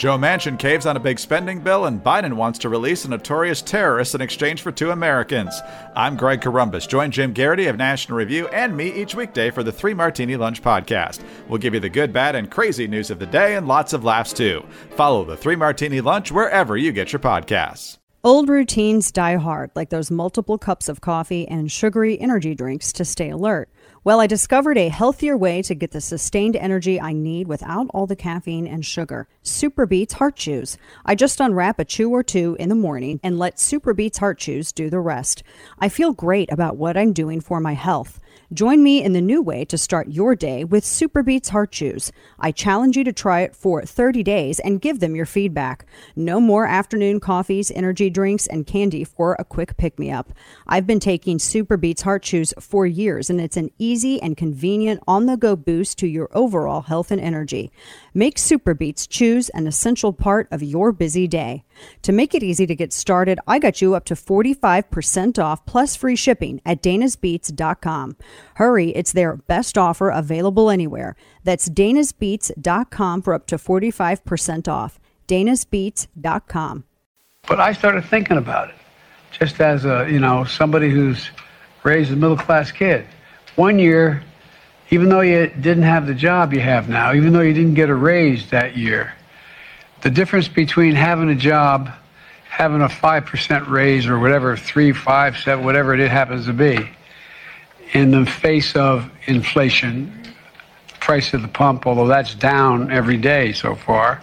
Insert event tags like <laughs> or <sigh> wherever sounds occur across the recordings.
Joe Manchin caves on a big spending bill, and Biden wants to release a notorious terrorist in exchange for two Americans. I'm Greg Corombos. Join Jim Geraghty of National Review and me each weekday for the Three Martini Lunch podcast. We'll give you the good, bad, and crazy news of the day and lots of laughs too. Follow the Three Martini Lunch wherever you get your podcasts. Old routines die hard, like those multiple cups of coffee and sugary energy drinks to stay alert. Well, I discovered a healthier way to get the sustained energy I need without all the caffeine and sugar. Super Beets Heart Chews. I just unwrap a chew or two in the morning and let Super Beets Heart Chews do the rest. I feel great about what I'm doing for my health. Join me in the new way to start your day with Super Beets Heart Chews. I challenge you to try it for 30 days and give them your feedback. No more afternoon coffees, energy drinks, and candy for a quick pick me up. I've been taking Super Beets Heart Chews for years, and it's an easy and convenient on the go boost to your overall health and energy. Make Super Beets Chews an essential part of your busy day. To make it easy to get started, I got you up to 45% off plus free shipping at danasbeets.com. Hurry, it's their best offer available anywhere. That's danasbeets.com for up to 45% off. danasbeets.com. But I started thinking about it, just as a, you know, somebody who's raised a middle class kid. One year, even though you didn't have the job you have now, even though you didn't get a raise that year, the difference between having a job, having a 5% raise or whatever, three, five, seven, whatever it happens to be, in the face of inflation, price of the pump, although that's down every day so far.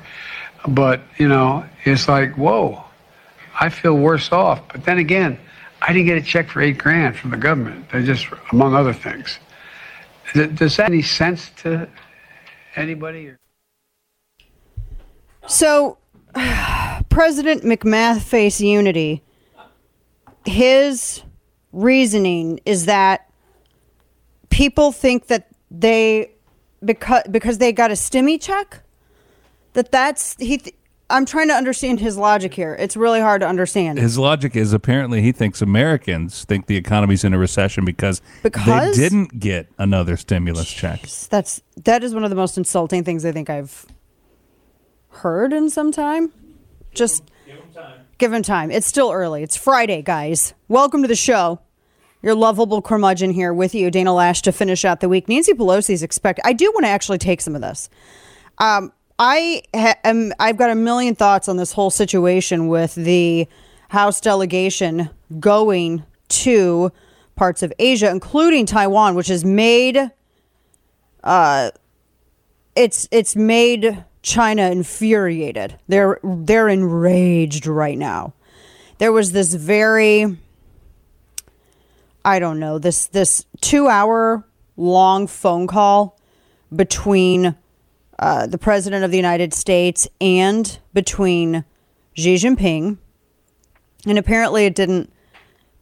But, you know, it's like, whoa, I feel worse off. But then again, I didn't get a check for eight grand from the government. They just, among other things. Does that any sense to anybody? So, <sighs> President McMath face unity. His reasoning is that people think that they because because they got a stimmy check that that's he th- I'm trying to understand his logic here. It's really hard to understand. His logic is apparently he thinks Americans think the economy's in a recession because, Because? they didn't get another stimulus check. That's that is one of the most insulting things I think I've heard in some time. Just give him time. It's still early. It's Friday, guys. Welcome to the show. Your lovable curmudgeon here with you, Dana Loesch, to finish out the week. Nancy Pelosi's expected. I do want to actually take some of this. Um, I ha- am. I've got a million thoughts on this whole situation with the House delegation going to parts of Asia, including Taiwan, which has made uh, it's it's made China infuriated. They're they're enraged right now. There was this very I don't know, this this 2-hour long phone call between uh, the president of the United States and between Xi Jinping, and apparently it didn't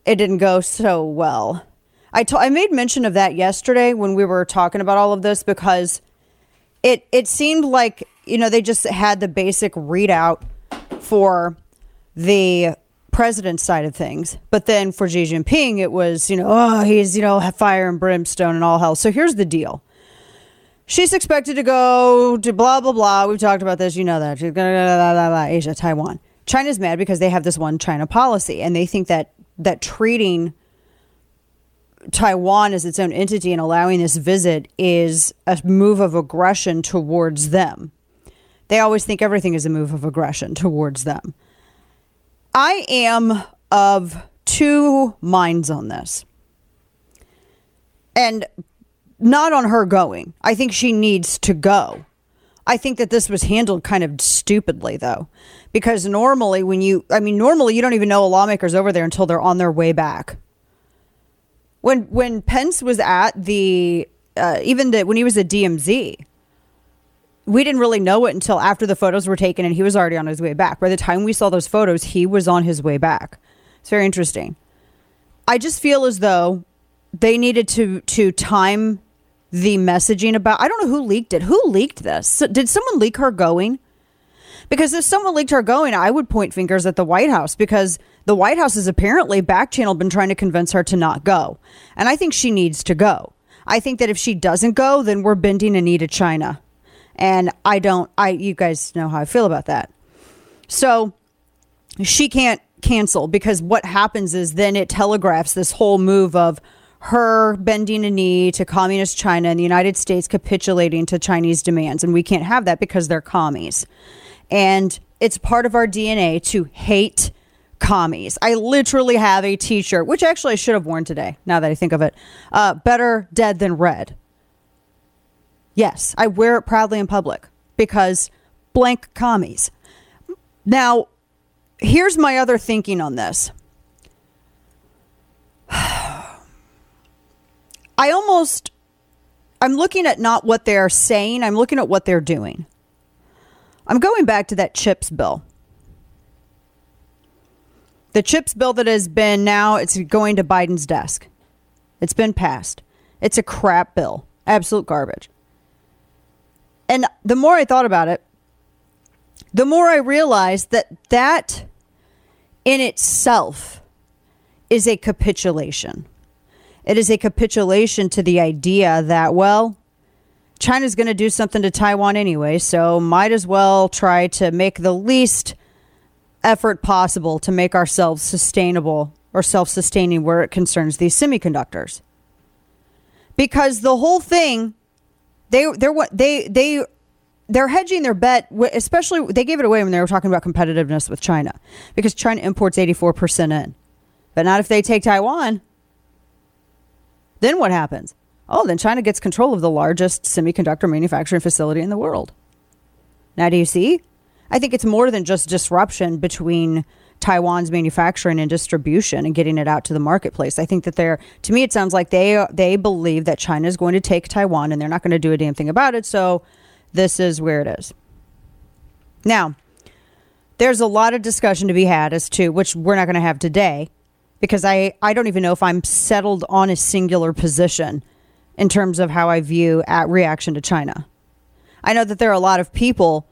it didn't go so well. I to- I made mention of that yesterday when we were talking about all of this because it it seemed like you know they just had the basic readout for the president's side of things, but then for Xi Jinping it was you know oh he's you know fire and brimstone and all hell. So here's the deal. She's expected to go to blah blah blah. We've talked about this, you know that. She's gonna blah, blah, blah, blah, Asia, Taiwan. China's mad because they have this one China policy, and they think that that treating Taiwan as its own entity and allowing this visit is a move of aggression towards them. They always think everything is a move of aggression towards them. I am of two minds on this. And not on her going. I think she needs to go. I think that this was handled kind of stupidly, though, because normally, when you, I mean, normally you don't even know a lawmaker's over there until they're on their way back. When when Pence was at the, uh, even the, when he was at DMZ, we didn't really know it until after the photos were taken and he was already on his way back. By the time we saw those photos, he was on his way back. It's very interesting. I just feel as though they needed to to time the messaging about I don't know who leaked it. Who leaked this? So- Did someone leak her going? Because if someone leaked her going, I would point fingers at the White House because the White House has apparently back channel been trying to convince her to not go. And I think she needs to go. I think that if she doesn't go, then we're bending a knee to China. And I don't, I, you guys know how I feel about that. So she can't cancel because what happens is then it telegraphs this whole move of her bending a knee to communist China and the United States capitulating to Chinese demands. And we can't have that because they're commies. And it's part of our DNA to hate commies. I literally have a t shirt, which actually I should have worn today, now that I think of it. Uh, better dead than red. Yes, I wear it proudly in public because blank commies. Now, here's my other thinking on this. I almost I'm looking at not what they're saying, I'm looking at what they're doing. I'm going back to that chips bill. The chips bill that has been now it's going to Biden's desk. It's been passed. It's a crap bill. Absolute garbage. And the more I thought about it, the more I realized that that in itself is a capitulation. It is a capitulation to the idea that, well, China's going to do something to Taiwan anyway, so might as well try to make the least effort possible to make ourselves sustainable or self sustaining where it concerns these semiconductors. Because the whole thing, they, they're they, they, they're hedging their bet, especially they gave it away when they were talking about competitiveness with China because China imports 84% in. But not if they take Taiwan. Then what happens? Oh, then China gets control of the largest semiconductor manufacturing facility in the world. Now, do you see? I think it's more than just disruption between Taiwan's manufacturing and distribution and getting it out to the marketplace. I think that they're, to me, it sounds like they they believe that China is going to take Taiwan and they're not going to do a damn thing about it. So this is where it is. Now, there's a lot of discussion to be had as to which we're not going to have today because I, I don't even know if I'm settled on a singular position in terms of how I view at reaction to China. I know that there are a lot of people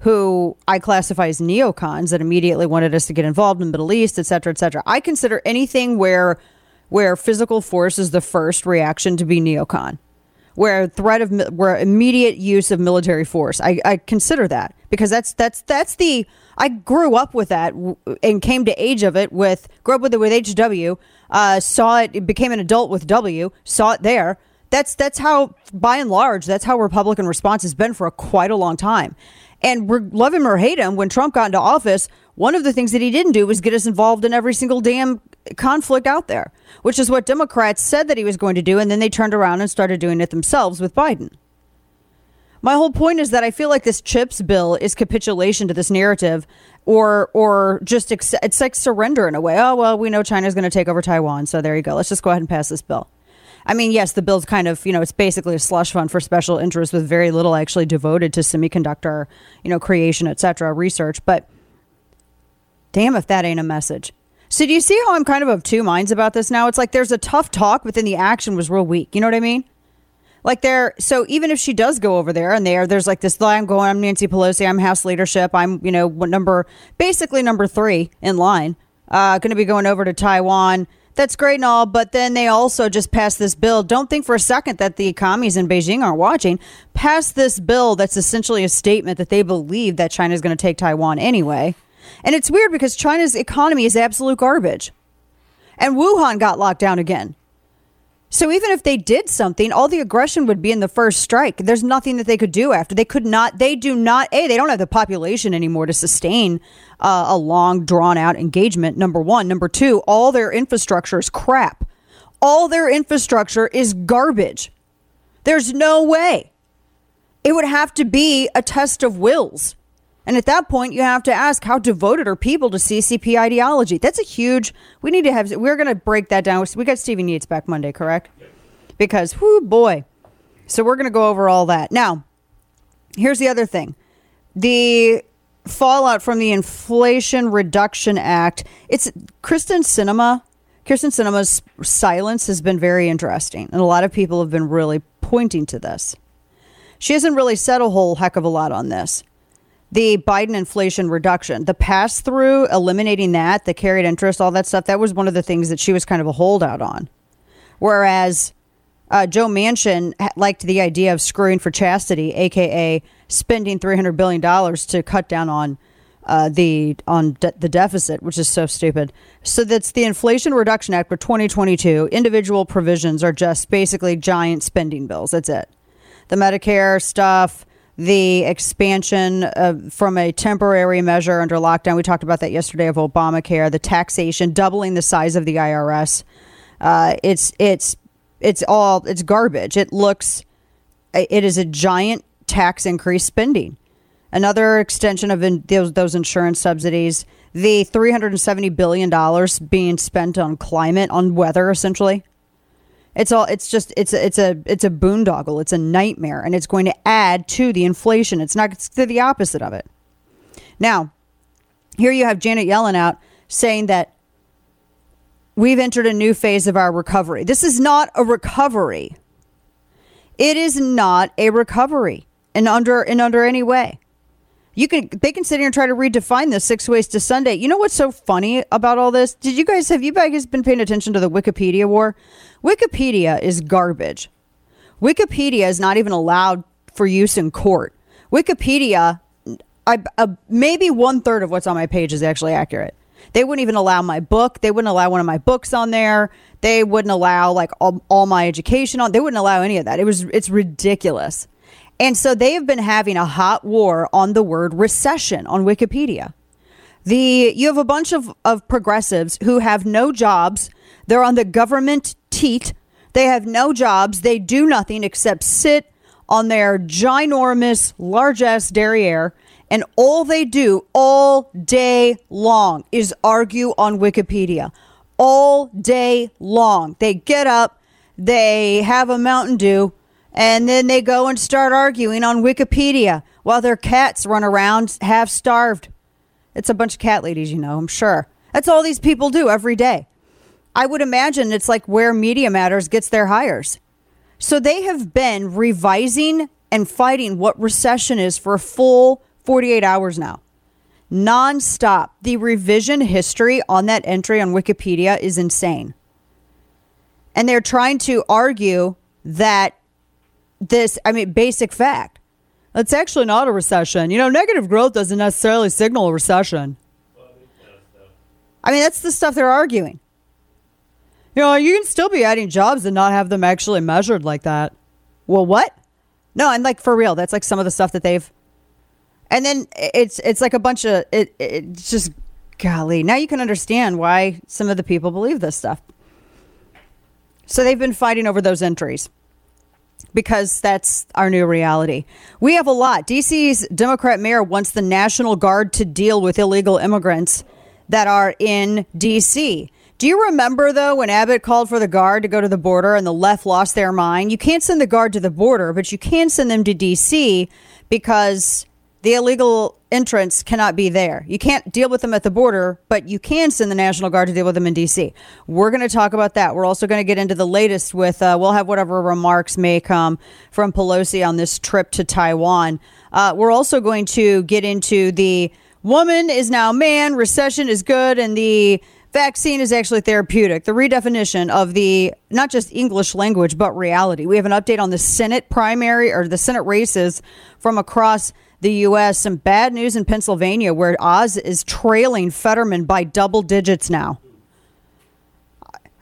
who I classify as neocons that immediately wanted us to get involved in the Middle East, et cetera, et cetera. I consider anything where where physical force is the first reaction to be neocon where threat of where immediate use of military force. I, I consider that because that's that's that's the I grew up with that and came to age of it with grew up with it with HW. Uh, saw it became an adult with W. Saw it there. That's that's how by and large that's how Republican response has been for a, quite a long time. And we're love him or hate him. When Trump got into office, one of the things that he didn't do was get us involved in every single damn conflict out there, which is what Democrats said that he was going to do. And then they turned around and started doing it themselves with Biden. My whole point is that I feel like this chips bill is capitulation to this narrative or or just ex- it's like surrender in a way. Oh well, we know China's going to take over Taiwan, so there you go. Let's just go ahead and pass this bill. I mean, yes, the bill's kind of, you know, it's basically a slush fund for special interests with very little actually devoted to semiconductor, you know, creation, et cetera, research. But damn if that ain't a message. So do you see how I'm kind of of two minds about this now? It's like there's a tough talk, but then the action was real weak. You know what I mean? Like there, so even if she does go over there and there, there's like this. I'm going. I'm Nancy Pelosi. I'm House leadership. I'm you know number, basically number three in line. Uh, going to be going over to Taiwan. That's great and all, but then they also just passed this bill. Don't think for a second that the commies in Beijing aren't watching. Pass this bill that's essentially a statement that they believe that China is going to take Taiwan anyway. And it's weird because China's economy is absolute garbage. And Wuhan got locked down again. So even if they did something, all the aggression would be in the first strike. There's nothing that they could do after. They could not, they do not, A, they don't have the population anymore to sustain uh, a long, drawn out engagement, number one. Number two, all their infrastructure is crap. All their infrastructure is garbage. There's no way. It would have to be a test of wills. And at that point, you have to ask how devoted are people to CCP ideology? That's a huge, we need to have, we're going to break that down. We got Stevie Neats back Monday, correct? Because, whoo, boy. So we're going to go over all that. Now, here's the other thing the fallout from the Inflation Reduction Act. It's Kyrsten Sinema. Kyrsten Sinema's silence has been very interesting, and a lot of people have been really pointing to this. She hasn't really said a whole heck of a lot on this the Biden inflation reduction, the pass through, eliminating that, the carried interest, all that stuff, that was one of the things that she was kind of a holdout on. Whereas uh, Joe Manchin liked the idea of screwing for chastity, aka spending three hundred billion dollars to cut down on uh, the on de- the deficit, which is so stupid. So that's the Inflation Reduction Act for 2022. Individual provisions are just basically giant spending bills. That's it. The Medicare stuff, the expansion of, from a temporary measure under lockdown. We talked about that yesterday of Obamacare. The taxation, doubling the size of the IRS. Uh, it's it's it's all it's garbage. It looks it is a giant tax increase spending. Another extension of in, those, those insurance subsidies, the $370 billion being spent on climate, on weather, essentially. It's all. It's just. It's a. It's a. It's a boondoggle. It's a nightmare, and it's going to add to the inflation. It's not. It's the opposite of it. Now, here you have Janet Yellen out saying that we've entered a new phase of our recovery. This is not a recovery. It is not a recovery in under in under any way. You can they can sit here and try to redefine this six ways to Sunday. You know what's so funny about all this? Did you guys have you guys been paying attention to the Wikipedia war? Wikipedia is garbage. Wikipedia is not even allowed for use in court. Wikipedia, I, uh, maybe one third of what's on my page is actually accurate. They wouldn't even allow my book. They wouldn't allow one of my books on there. They wouldn't allow like all, all my education on. They wouldn't allow any of that. It was it's ridiculous. And so they have been having a hot war on the word recession on Wikipedia. The you have a bunch of, of progressives who have no jobs. They're on the government teat. They have no jobs. They do nothing except sit on their ginormous, large ass derriere. And all they do all day long is argue on Wikipedia. All day long. They get up, they have a Mountain Dew, and then they go and start arguing on Wikipedia while their cats run around half starved. It's a bunch of cat ladies, you know, I'm sure. That's all these people do every day. I would imagine it's like where Media Matters gets their hires. So they have been revising and fighting what recession is for a full 48 hours now. Nonstop. The revision history on that entry on Wikipedia is insane. And they're trying to argue that this, I mean, basic fact. It's actually not a recession. You know, negative growth doesn't necessarily signal a recession. I mean, that's the stuff they're arguing. You know, you can still be adding jobs and not have them actually measured like that. Well, what? No, and like for real, that's like some of the stuff that they've. And then it's it's like a bunch of it. It's just golly. Now you can understand why some of the people believe this stuff. So they've been fighting over those entries because that's our new reality. We have a lot. DC's Democrat mayor wants the National Guard to deal with illegal immigrants that are in DC. Do you remember, though, when Abbott called for the Guard to go to the border and the left lost their mind? You can't send the Guard to the border, but you can send them to DC because the illegal entrants cannot be there. You can't deal with them at the border, but you can send the National Guard to deal with them in D.C. We're going to talk about that. We're also going to get into the latest with, uh, we'll have whatever remarks may come from Pelosi on this trip to Taiwan. Uh, we're also going to get into the woman is now man, recession is good, and the vaccine is actually therapeutic. The redefinition of the not just English language, but reality. We have an update on the Senate primary or the Senate races from across the U.S. Some bad news in Pennsylvania where Oz is trailing Fetterman by double digits now.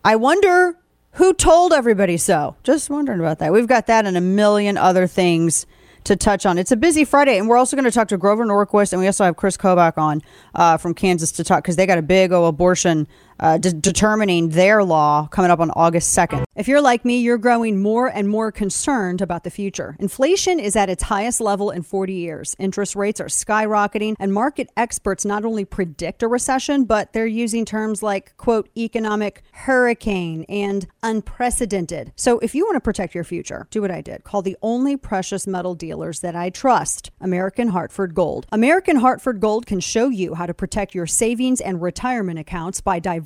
I wonder who told everybody so. Just wondering about that. We've got that and a million other things to touch on. It's a busy Friday, and we're also going to talk to Grover Norquist, and we also have Kris Kobach on uh, from Kansas to talk because they got a big old abortion uh, de- determining their law coming up on August 2nd. If you're like me, you're growing more and more concerned about the future. Inflation is at its highest level in 40 years. Interest rates are skyrocketing, and market experts not only predict a recession, but they're using terms like, quote, economic hurricane and unprecedented. So if you want to protect your future, do what I did. Call the only precious metal dealers that I trust, American Hartford Gold. American Hartford Gold can show you how to protect your savings and retirement accounts by diversifying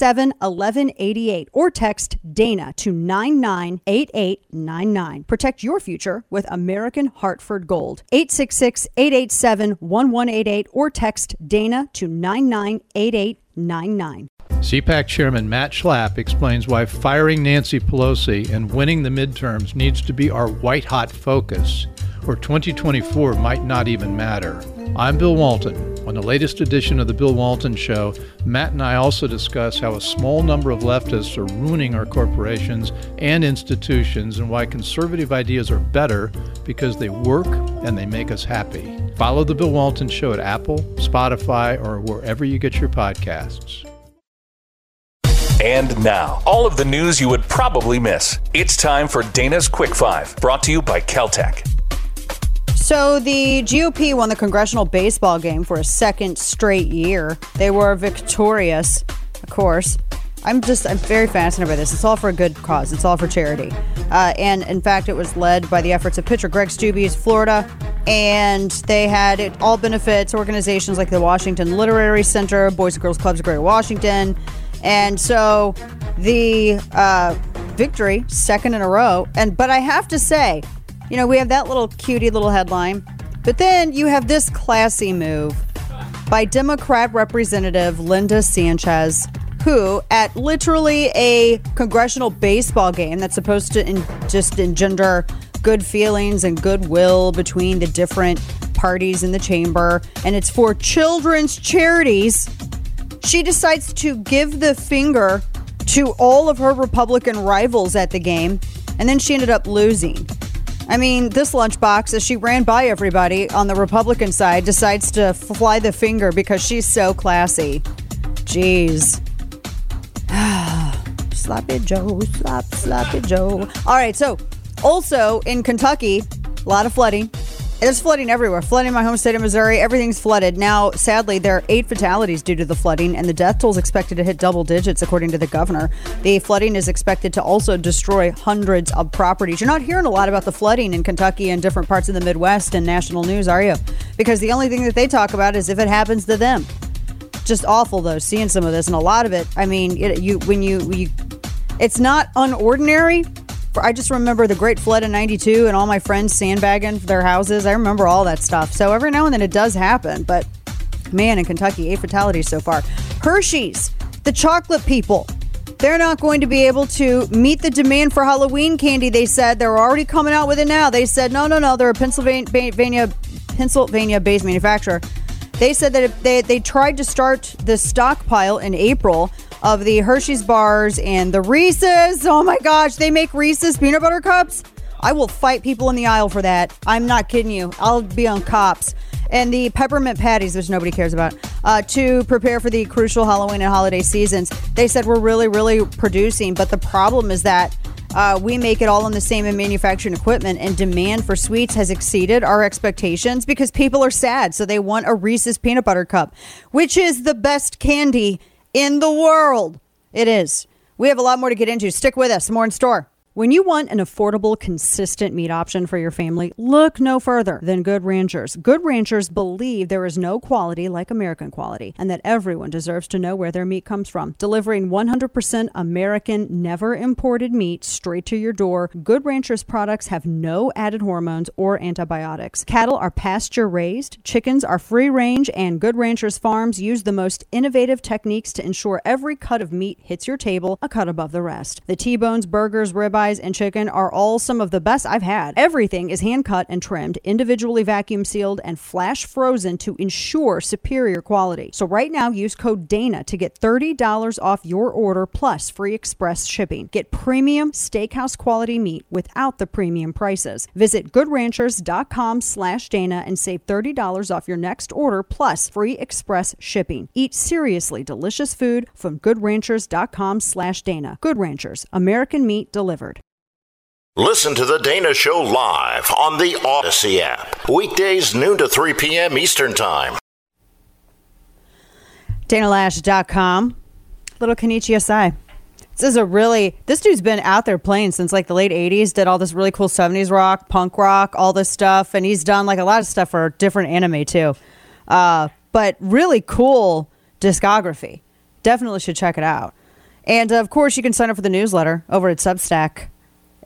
1188 or text Dana to 998899. Protect your future with American Hartford Gold. 866 887 1188 or text Dana to 998899. CPAC Chairman Matt Schlapp explains why firing Nancy Pelosi and winning the midterms needs to be our white hot focus, or 2024 might not even matter. I'm Bill Walton. On the latest edition of The Bill Walton Show, Matt and I also discuss how a small number of leftists are ruining our corporations and institutions and why conservative ideas are better because they work and they make us happy. Follow The Bill Walton Show at Apple, Spotify, or wherever you get your podcasts. And now, all of the news you would probably miss. It's time for Dana's Quick Five, brought to you by Keltec. So the GOP won the congressional baseball game for a second straight year. They were victorious, of course. I'm just I'm very fascinated by this. It's all for a good cause. It's all for charity. Uh, and in fact, it was led by the efforts of pitcher Greg Steube's Florida, and they had it all benefits organizations like the Washington Literacy Center, Boys and Girls Clubs of Greater Washington, and so the uh, victory, second in a row. And but I have to say, you know, we have that little cutie little headline, but then you have this classy move by Democrat Representative Linda Sanchez, who, at literally a congressional baseball game that's supposed to in, just engender good feelings and goodwill between the different parties in the chamber, and it's for children's charities, she decides to give the finger to all of her Republican rivals at the game, and then she ended up losing. I mean, this lunchbox, as she ran by everybody on the Republican side, decides to fly the finger because she's so classy. Jeez. <sighs> sloppy Joe, slop, sloppy Joe. All right, so also in Kentucky, a lot of flooding. There's flooding everywhere. Flooding in my home state of Missouri. Everything's flooded. Now, sadly, there are eight fatalities due to the flooding, and the death toll is expected to hit double digits, according to the governor. The flooding is expected to also destroy hundreds of properties. You're not hearing a lot about the flooding in Kentucky and different parts of the Midwest in national news, are you? Because the only thing that they talk about is if it happens to them. Just awful, though, seeing some of this, and a lot of it. I mean, it, you when you you, it's not unordinary I just remember the Great Flood in 92 and all my friends sandbagging their houses. I remember all that stuff. So every now and then it does happen. But man, in Kentucky, eight fatalities so far. Hershey's, the chocolate people. They're not going to be able to meet the demand for Halloween candy. They said they're already coming out with it now. They said no, no, no. They're a Pennsylvania, Pennsylvania-based manufacturer. They said that if they they tried to start the stockpile in April, of the Hershey's bars and the Reese's. Oh my gosh, they make Reese's peanut butter cups. I will fight people in the aisle for that. I'm not kidding you. I'll be on cops. And the peppermint patties, which nobody cares about, uh, to prepare for the crucial Halloween and holiday seasons. They said we're really, really producing, but the problem is that uh, we make it all in the same manufacturing equipment, and demand for sweets has exceeded our expectations because people are sad. So they want a Reese's peanut butter cup, which is the best candy in the world. It is. We have a lot more to get into. Stick with us. More in store. When you want an affordable, consistent meat option for your family, look no further than Good Ranchers. Good Ranchers believe there is no quality like American quality and that everyone deserves to know where their meat comes from. Delivering 100% American, never imported meat straight to your door, Good Ranchers products have no added hormones or antibiotics. Cattle are pasture raised, chickens are free range, and Good Ranchers farms use the most innovative techniques to ensure every cut of meat hits your table a cut above the rest. The T bones, burgers, ribeyes, thighs, and chicken are all some of the best I've had. Everything is hand cut and trimmed, individually vacuum sealed, and flash frozen to ensure superior quality. So right now, use code DANA to get $30 off your order plus free express shipping. Get premium steakhouse quality meat without the premium prices. Visit goodranchers.com slash Dana and save $30 off your next order plus free express shipping. Eat seriously delicious food from goodranchers.com slash Dana. Good Ranchers, American meat delivered. Listen to The Dana Show live on the Odyssey app. Weekdays, noon to 3 p.m. Eastern Time. DanaLoesch.com. Little Kenichi Asai. This is a really, this dude's been out there playing since like the late 80s, did all this really cool 70s rock, punk rock, all this stuff. And he's done like a lot of stuff for different anime too. Uh, but really cool discography. Definitely should check it out. And of course, you can sign up for the newsletter over at Substack.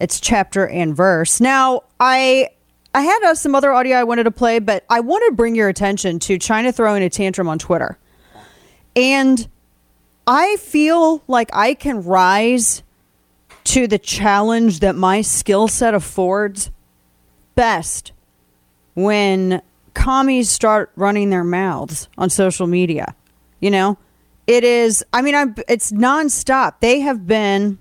It's chapter and verse. Now, I I had uh, some other audio I wanted to play, but I want to bring your attention to China throwing a tantrum on Twitter. And I feel like I can rise to the challenge that my skill set affords best when commies start running their mouths on social media. You know, it is, I mean, I'm, it's nonstop. They have been,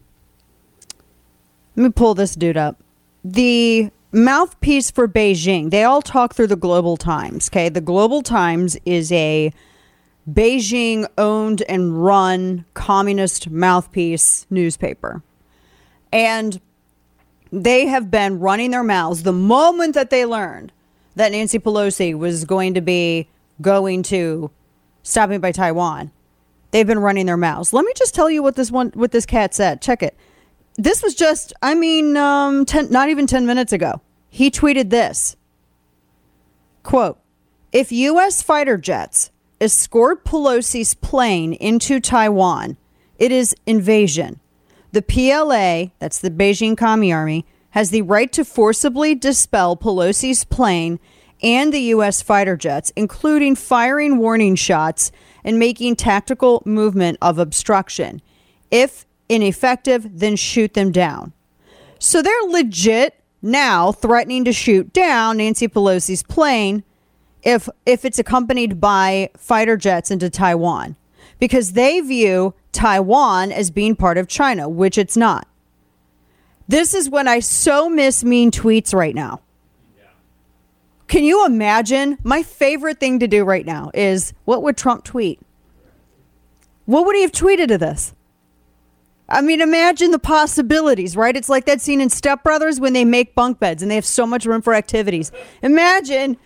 let me pull this dude up. The mouthpiece for Beijing, they all talk through the Global Times. Okay. The Global Times is a Beijing owned and run communist mouthpiece newspaper. And they have been running their mouths the moment that they learned that Nancy Pelosi was going to be going to stopping by Taiwan. They've been running their mouths. Let me just tell you what this one what this cat said. Check it. This was just I mean um 10, not even 10 minutes ago. He tweeted this. Quote, if US fighter jets escort Pelosi's plane into Taiwan, it is invasion. The PLA, that's the Beijing Commie Army, has the right to forcibly dispel Pelosi's plane and the U.S. fighter jets, including firing warning shots and making tactical movement of obstruction. If ineffective, then shoot them down. So they're legit now threatening to shoot down Nancy Pelosi's plane if if it's accompanied by fighter jets into Taiwan because they view Taiwan as being part of China, which it's not. This is when I so miss mean tweets right now. Can you imagine? My favorite thing to do right now is what would Trump tweet? What would he have tweeted to this? I mean, imagine the possibilities, right? It's like that scene in Step Brothers when they make bunk beds and they have so much room for activities. Imagine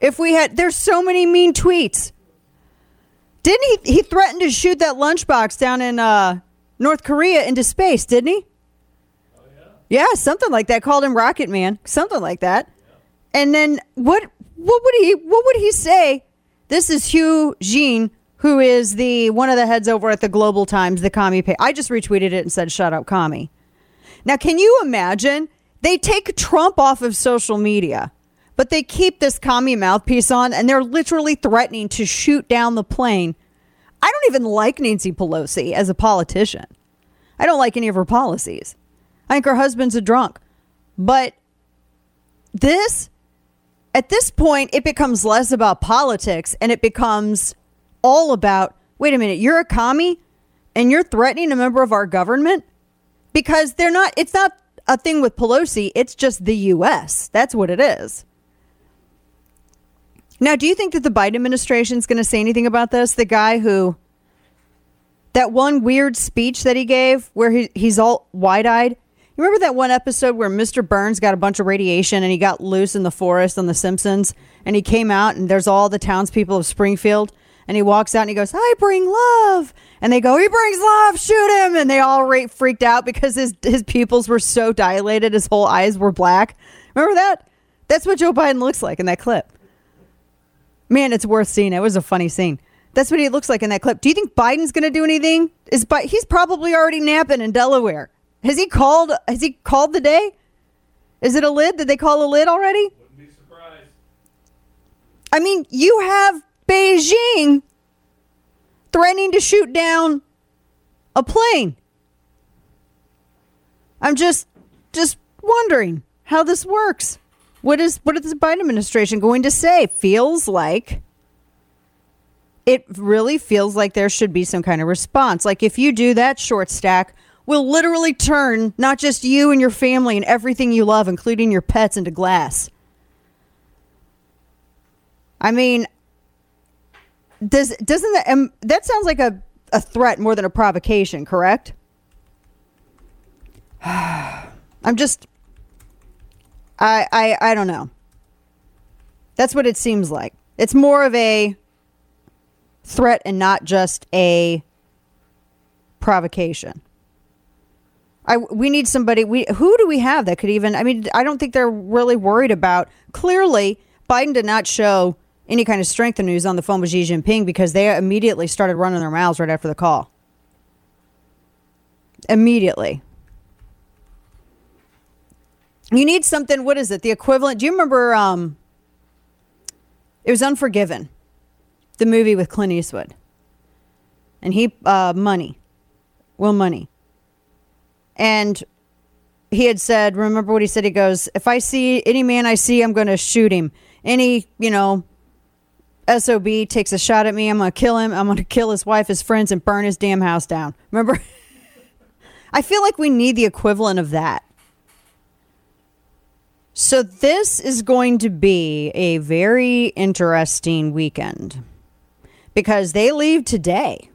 if we had, there's so many mean tweets. Didn't he? He threatened to shoot that lunchbox down in uh, North Korea into space, didn't he? Oh, Yeah, something like that. Called him Rocket Man, something like that. And then what? What would he? What would he say? This is Hu Xijin, who is the one of the heads over at the Global Times, the commie page. I just retweeted it and said, "Shut up, commie." Now, can you imagine? They take Trump off of social media, but they keep this commie mouthpiece on, and they're literally threatening to shoot down the plane. I don't even like Nancy Pelosi as a politician. I don't like any of her policies. I think her husband's a drunk. But this, at this point, it becomes less about politics and it becomes all about wait a minute, you're a commie and you're threatening a member of our government? Because they're not, it's not a thing with Pelosi, it's just the U.S. That's what it is. Now, do you think that the Biden administration is going to say anything about this? The guy who, that one weird speech that he gave where he, he's all wide eyed. You remember that one episode where Mr. Burns got a bunch of radiation and he got loose in the forest on The Simpsons and he came out and there's all the townspeople of Springfield and he walks out and he goes, I bring love. And they go, he brings love, shoot him. And they all ra- freaked out because his, his pupils were so dilated, his whole eyes were black. Remember that? That's what Joe Biden looks like in that clip. Man, it's worth seeing. It was a funny scene. That's what he looks like in that clip. Do you think Biden's going to do anything? Is Bi- he's probably already napping in Delaware. Has he called? Has he called the day? Is it a lid? Did they call a lid already? Wouldn't be surprised. I mean, you have Beijing threatening to shoot down a plane. I'm just, just wondering how this works. What is what is the Biden administration going to say? Feels like it really feels like there should be some kind of response. Like if you do that short stack, will literally turn not just you and your family and everything you love, including your pets, into glass. I mean, does doesn't that um, that sounds like a, a threat more than a provocation, correct? <sighs> I'm just I I I don't know. That's what it seems like. It's more of a threat and not just a provocation. I, we need somebody. We who do we have that could even? I mean, I don't think they're really worried about. Clearly, Biden did not show any kind of strength in news on the phone with Xi Jinping because they immediately started running their mouths right after the call. Immediately. You need something. What is it? The equivalent. Do you remember? Um, it was Unforgiven, the movie with Clint Eastwood, and he uh, Munny, Will Munny, and he had said. Remember what he said? He goes, "If I see any man I see, I'm going to shoot him. Any you know." SOB takes a shot at me. I'm to kill him. I'm to kill his wife, his friends, and burn his damn house down. Remember? <laughs> I feel like we need the equivalent of that. So, this is going to be a very interesting weekend because they leave today.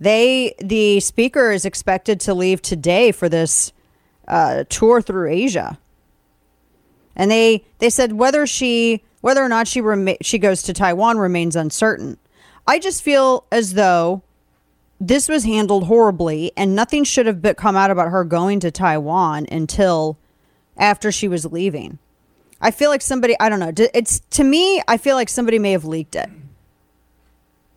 They, the speaker is expected to leave today for this uh, tour through Asia. And they, they said whether she whether or not she rema- she goes to Taiwan remains uncertain. I just feel as though this was handled horribly and nothing should have come out about her going to Taiwan until after she was leaving. I feel like somebody, I don't know, it's to me, I feel like somebody may have leaked it.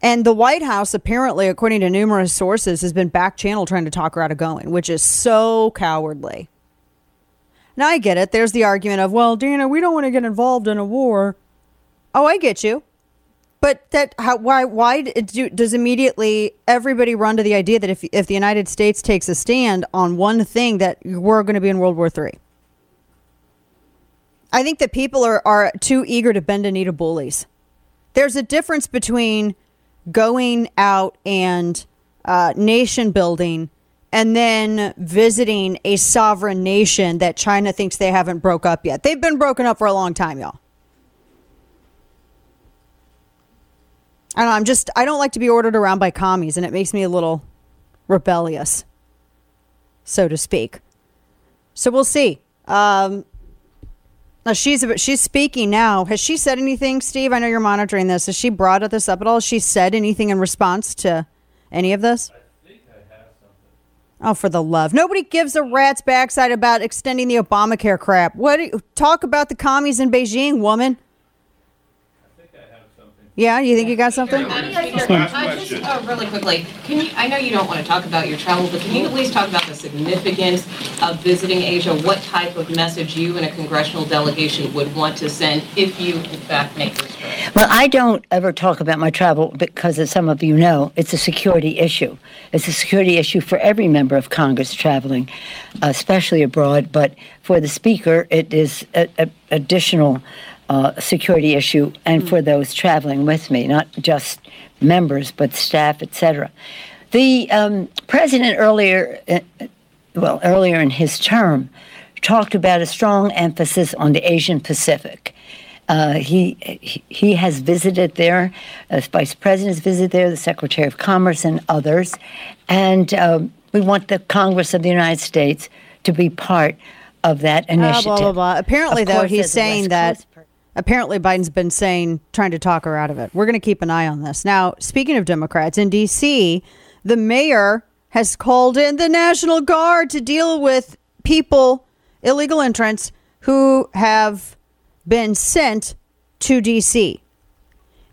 And the White House, apparently, according to numerous sources, has been back channel trying to talk her out of going, which is so cowardly. Now I get it. There's the argument of, well, Dana, we don't want to get involved in a war. Oh, I get you. But that how why why do, does immediately everybody run to the idea that if if the United States takes a stand on one thing that we're going to be in World War III? I think that people are are too eager to bend a knee to bullies. There's a difference between going out and uh, nation building and then visiting a sovereign nation that China thinks they haven't broke up yet. They've been broken up for a long time, y'all. I don't I'm just I don't like to be ordered around by commies and it makes me a little rebellious, so to speak. So we'll see. Um, now she's she's speaking now. Has she said anything, Steve? I know you're monitoring this. Has she brought this up at all? Has she said anything in response to any of this? Oh, for the love! Nobody gives a rat's backside about extending the Obamacare crap. What? Talk about the commies in Beijing, woman. Yeah, you think you got something? Uh, just uh, really quickly, can you, I know you don't want to talk about your travel, but can you at least talk about the significance of visiting Asia? What type of message you and a congressional delegation would want to send if you, in fact, make this trip? Well, I don't ever talk about my travel because, as some of you know, it's a security issue. It's a security issue for every member of Congress traveling, especially abroad. But for the Speaker, it is a, a additional uh, security issue and for those traveling with me, not just members, but staff, etc. The um, president earlier, uh, well, earlier in his term, talked about a strong emphasis on the Asian Pacific. Uh, he he has visited there, as vice president's visited there, the Secretary of Commerce and others, and um, we want the Congress of the United States to be part of that initiative. Uh, blah, blah, blah. Apparently, of though, he's saying that apparently Biden's been saying, trying to talk her out of it. We're going to keep an eye on this. Now, speaking of Democrats, in D.C., the mayor has called in the National Guard to deal with people, illegal entrants, who have been sent to D.C.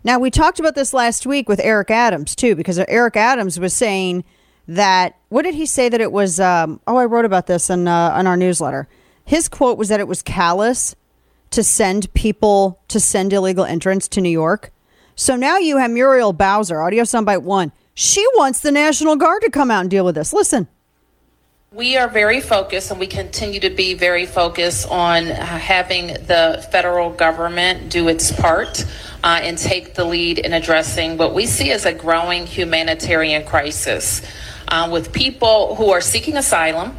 Now, we talked about this last week with Eric Adams, too, because Eric Adams was saying that, what did he say that it was? Um, oh, I wrote about this in, uh, in our newsletter. His quote was that it was callous to send people to send illegal entrants to New York. So now you have Muriel Bowser, audio soundbite one. She wants the National Guard to come out and deal with this. Listen. We are very focused, and we continue to be very focused on uh, having the federal government do its part uh, and take the lead in addressing what we see as a growing humanitarian crisis uh, with people who are seeking asylum.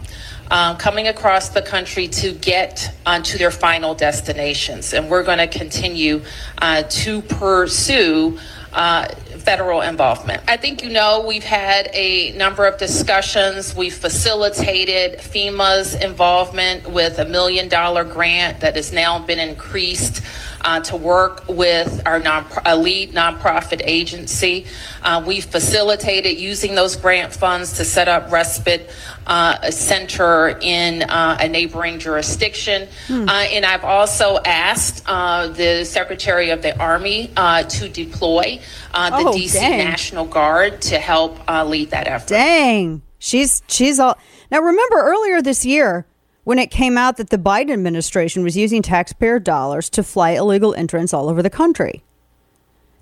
Um, coming across the country to get onto their final destinations. And we're going to continue uh, to pursue uh, federal involvement. I think you know we've had a number of discussions. We've facilitated FEMA's involvement with a million dollar grant that has now been increased. Uh, to work with our non- a lead nonprofit agency. Uh, we've facilitated using those grant funds to set up respite uh, center in uh, a neighboring jurisdiction. Hmm. Uh, and I've also asked uh, the Secretary of the Army uh, to deploy uh, the Oh, DC dang. National Guard to help lead that effort. Dang. She's she's all Now remember earlier this year when it came out that the Biden administration was using taxpayer dollars to fly illegal entrants all over the country.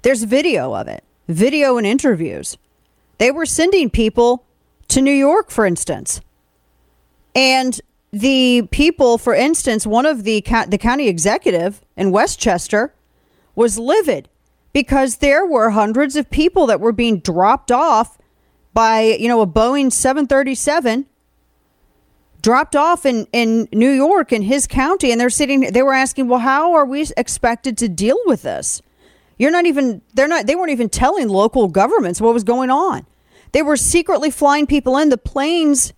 There's video of it. Video and interviews. They were sending people to New York for instance. And the people for instance one of the the county executive in Westchester was livid because there were hundreds of people that were being dropped off by you know a Boeing 737 dropped off in in New York in his county and they're sitting they were asking well how are we expected to deal with this? You're not even they're not they weren't even telling local governments what was going on. They were secretly flying people in. The planes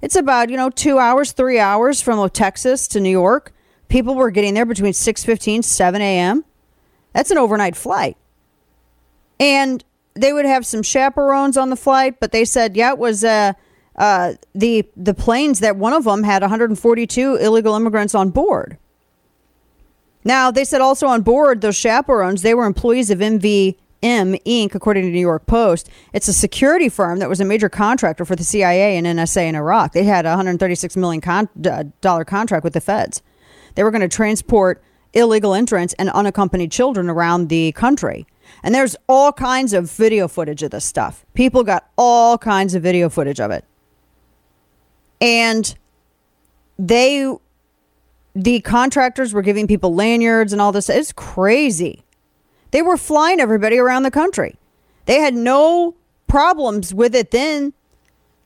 it's about you know 2 hours 3 hours from Texas to New York. People were getting there between 6:15 7 a.m. that's an overnight flight. And they would have some chaperones on the flight, but they said, yeah, it was uh, uh, the the planes that one of them had 142 illegal immigrants on board. Now they said also on board those chaperones, they were employees of MVM Inc. According to New York Post, it's a security firm that was a major contractor for the CIA and NSA in Iraq. They had a 136 million con- uh, dollar contract with the feds. They were going to transport illegal entrants and unaccompanied children around the country. And there's all kinds of video footage of this stuff. People got all kinds of video footage of it. And they, the contractors were giving people lanyards and all this. It's crazy. They were flying everybody around the country. They had no problems with it then.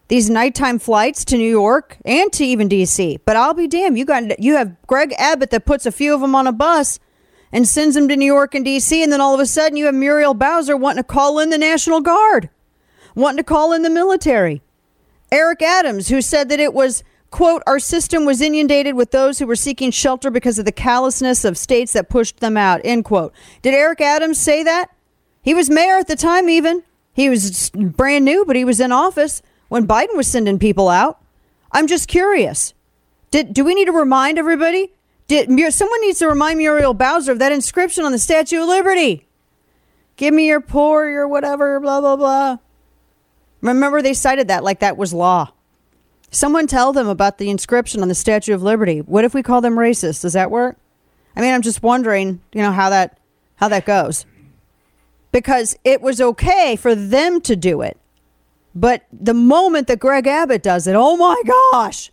These nighttime flights to New York and to even DC. But I'll be damned, you got you have Greg Abbott that puts a few of them on a bus and sends them to New York and DC, and then all of a sudden you have Muriel Bowser wanting to call in the National Guard, wanting to call in the military. Eric Adams, who said that it was, quote, our system was inundated with those who were seeking shelter because of the callousness of states that pushed them out, end quote. Did Eric Adams say that? He was mayor at the time, even. He was brand new, but he was in office when Biden was sending people out. I'm just curious. Did, do we need to remind everybody? Did someone needs to remind Muriel Bowser of that inscription on the Statue of Liberty? Give me your poor, your whatever, blah blah blah. Remember, they cited that like that was law. Someone tell them about the inscription on the Statue of Liberty. What if we call them racist? Does that work? I mean, I'm just wondering, you know, how that how that goes. Because it was okay for them to do it. But the moment that Greg Abbott does it, oh my gosh.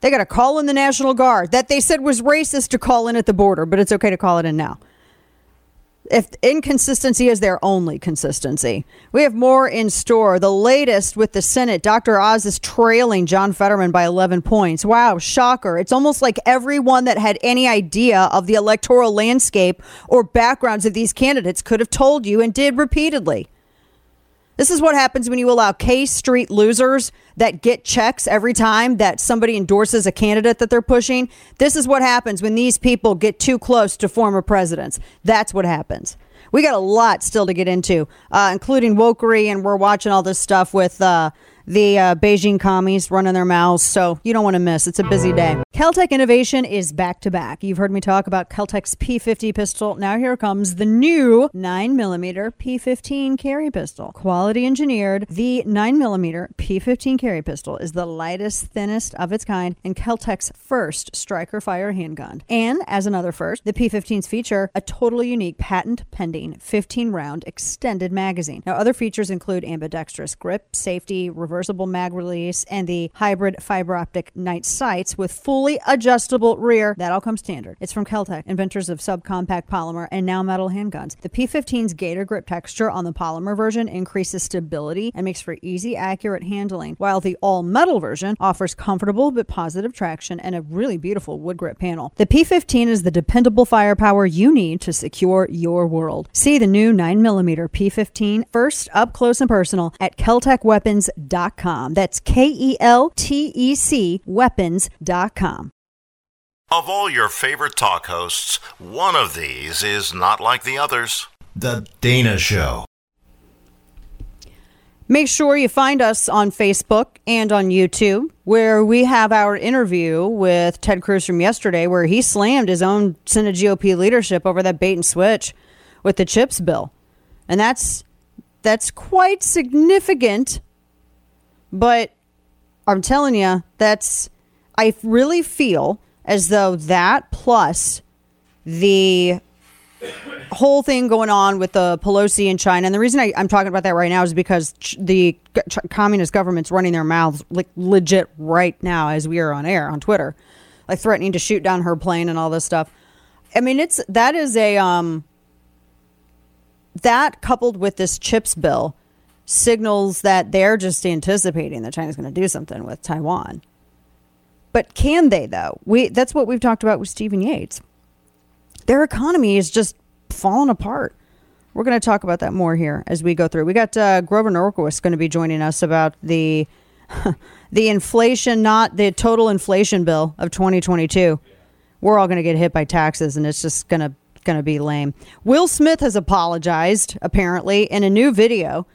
They got to call in the National Guard that they said was racist to call in at the border, but it's okay to call it in now. If inconsistency is their only consistency, we have more in store. The latest with the Senate, Dr. Oz is trailing John Fetterman by 11 points. Wow, shocker. It's almost like everyone that had any idea of the electoral landscape or backgrounds of these candidates could have told you and did repeatedly. This is what happens when you allow K Street losers that get checks every time that somebody endorses a candidate that they're pushing. This is what happens when these people get too close to former presidents. That's what happens. We got a lot still to get into, uh, including wokery, and we're watching all this stuff with uh, the uh, Beijing commies running their mouths. So you don't want to miss. It's a busy day. Keltec Innovation is back to back. You've heard me talk about Keltec's P50 pistol. Now here comes the new 9mm P15 carry pistol. Quality engineered, the 9mm P15 carry pistol is the lightest, thinnest of its kind, and Keltec's first striker fire handgun. And as another first, the P15s feature a totally unique patent pending 15 round extended magazine. Now, other features include ambidextrous grip, safety, reverse reversible mag release, and the hybrid fiber optic night sights with fully adjustable rear. That all comes standard. It's from Keltec, inventors of subcompact polymer and now metal handguns. The P15's Gator grip texture on the polymer version increases stability and makes for easy, accurate handling, while the all metal version offers comfortable but positive traction and a really beautiful wood grip panel. The P15 is the dependable firepower you need to secure your world. See the new 9mm P15 first up close and personal at KeltecWeapons.com. That's K E L T E C weapons.com. Of all your favorite talk hosts, one of these is not like the others. The Dana Show. Make sure you find us on Facebook and on YouTube, where we have our interview with Ted Cruz from yesterday, where he slammed his own Senate GOP leadership over that bait and switch with the chips bill, and that's that's quite significant. But I'm telling you, that's I really feel as though that plus the whole thing going on with the Pelosi in China, and the reason I, am talking about that right now is because ch- the ch- communist government's running their mouths like legit right now as we are on air on Twitter, like threatening to shoot down her plane and all this stuff. I mean, it's that is a um that coupled with this chips bill signals that they're just anticipating that China's going to do something with Taiwan. But can they though? We that's what we've talked about with Stephen Yates. Their economy is just falling apart. We're going to talk about that more here as we go through. We got uh, Grover Norquist going to be joining us about the <laughs> the inflation, not the total inflation bill of 2022. We're all going to get hit by taxes, and it's just going to going to be lame. Will Smith has apologized apparently in a new video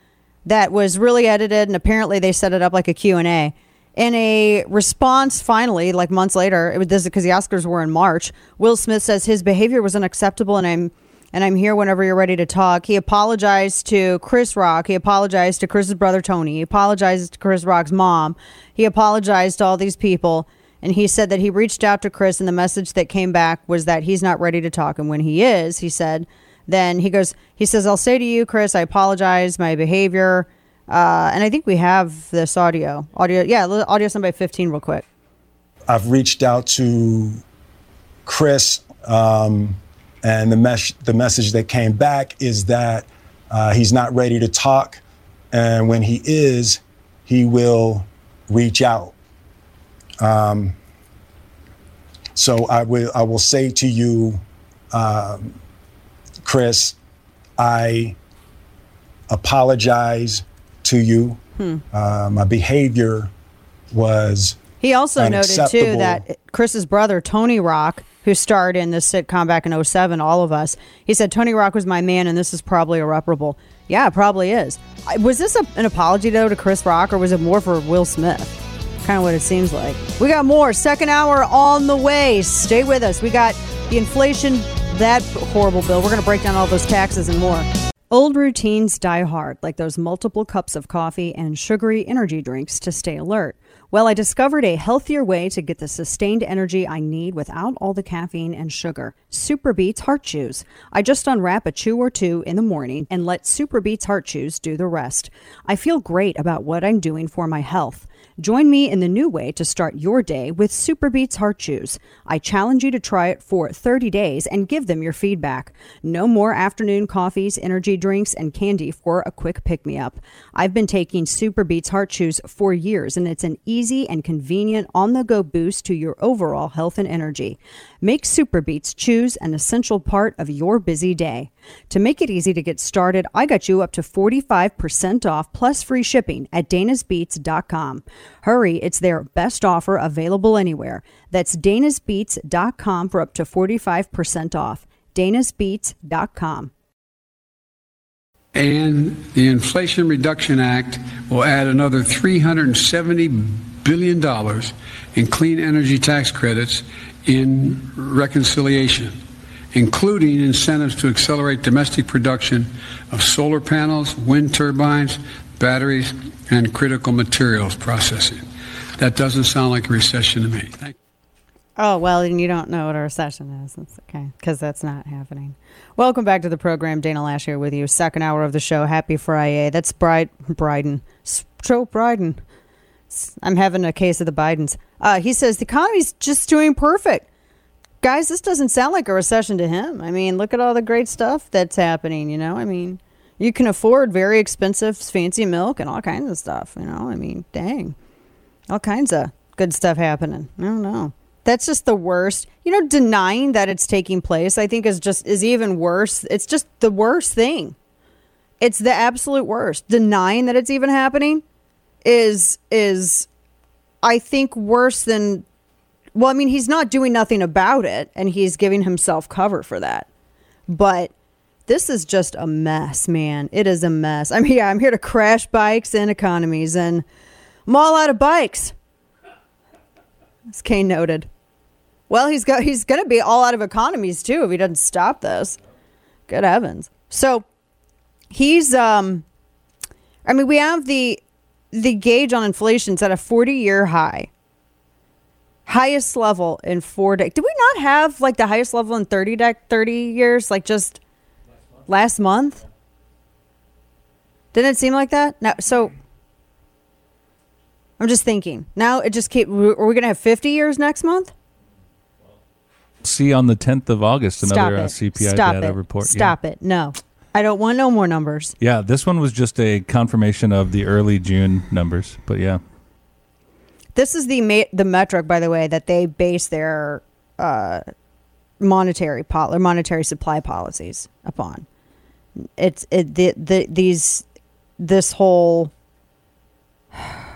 that was really edited, and apparently they set it up like a Q and A. In a response, finally, like months later, it was this because the Oscars were in March. Will Smith says his behavior was unacceptable, and I'm and I'm here whenever you're ready to talk. He apologized to Chris Rock. He apologized to Chris's brother Tony. He apologized to Chris Rock's mom. He apologized to all these people. And he said that he reached out to Chris, and the message that came back was that he's not ready to talk. And when he is, he said, then he goes, he says, I'll say to you, Chris, I apologize, my behavior. Uh, and I think we have this audio. Audio, yeah, audio somebody 15 real quick. I've reached out to Chris, um, and the, mes- the message that came back is that uh, he's not ready to talk. And when he is, he will reach out. Um, so I will, I will say to you, um, Chris, I apologize to you. Hmm. Uh, my behavior was. He also noted too that Chris's brother Tony Rock, who starred in this sitcom back in 07, all of us, he said Tony Rock was my man, and this is probably irreparable. Yeah, it probably is. Was this a, an apology though to Chris Rock, or was it more for Will Smith? Kind of what it seems like. We got more second hour on the way. Stay with us. We got the inflation, that horrible bill. We're going to break down all those taxes and more. Old routines die hard, like those multiple cups of coffee and sugary energy drinks to stay alert. Well, I discovered a healthier way to get the sustained energy I need without all the caffeine and sugar. Super Beets Heart Chews. I just unwrap a chew or two in the morning and let Super Beets Heart Chews do the rest. I feel great about what I'm doing for my health. Join me in the new way to start your day with Super Beets Heart Chews. I challenge you to try it for 30 days and give them your feedback. No more afternoon coffees, energy drinks, and candy for a quick pick me up. I've been taking Super Beets Heart Chews for years, and it's an easy and convenient on the go boost to your overall health and energy. Make Super Beets Chews an essential part of your busy day. To make it easy to get started, I got you up to 45% off plus free shipping at danasbeets.com. Hurry, it's their best offer available anywhere. That's danasbeets.com for up to 45% off. danasbeets.com. And the Inflation Reduction Act will add another $370 billion in clean energy tax credits in reconciliation including incentives to accelerate domestic production of solar panels, wind turbines, batteries, and critical materials processing. That doesn't sound like a recession to me. Oh, well, and you don't know what a recession is. That's okay, because that's not happening. Welcome back to the program. Dana Loesch here with you. Second hour of the show. Happy Friday. That's Bride, Bryden. Joe Biden. I'm having a case of the Bidens. Uh, he says the economy's just doing perfect. Guys, this doesn't sound like a recession to him. I mean, look at all the great stuff that's happening, you know? I mean, you can afford very expensive, fancy milk and all kinds of stuff, you know? I mean, dang. All kinds of good stuff happening. I don't know. That's just the worst. You know, denying that it's taking place, I think is just is even worse. It's just the worst thing. It's the absolute worst. Denying that it's even happening is is I think worse than well, I mean, he's not doing nothing about it and he's giving himself cover for that. But this is just a mess, man. It is a mess. I'm here I'm here to crash bikes and economies and I'm all out of bikes. As Kane noted. Well, he's got he's going to be all out of economies too if he doesn't stop this. Good heavens. So he's um I mean, we have the the gauge on inflation is at a 40-year high. Highest level in 4 decades. Did we not have like the highest level in 30 dec 30 years like just last month? Didn't it seem like that? No, so I'm just thinking. Now it just keep. Are we going to have 50 years next month? See on the 10th of August another uh, CPI Stop data it. report. Yeah. Stop it. No, I don't want no more numbers. Yeah, this one was just a confirmation of the early June numbers, but yeah. This is the ma- the metric, by the way, that they base their uh, monetary pol- or monetary supply policies upon. It's it the, the these this whole <sighs>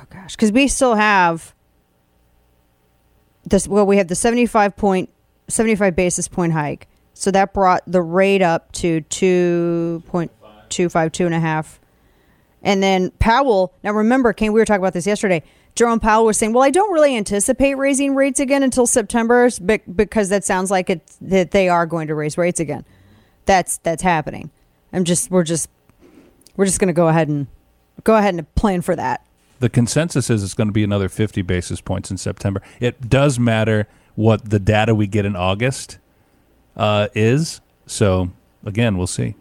gosh because we still have this well we have the 75 point 75 basis point hike so that brought the rate up to 2.25 two and a half. And then powell now remember Kane, we were talking about this yesterday. Jerome powell was saying well i don't really anticipate raising rates again until september be- because that sounds like it that they are going to raise rates again. That's that's happening. I'm just we're just we're just going to go ahead and go ahead and plan for that. The consensus is it's going to be another 50 basis points in September. It does matter what the data we get in August uh, is. So, again, we'll see.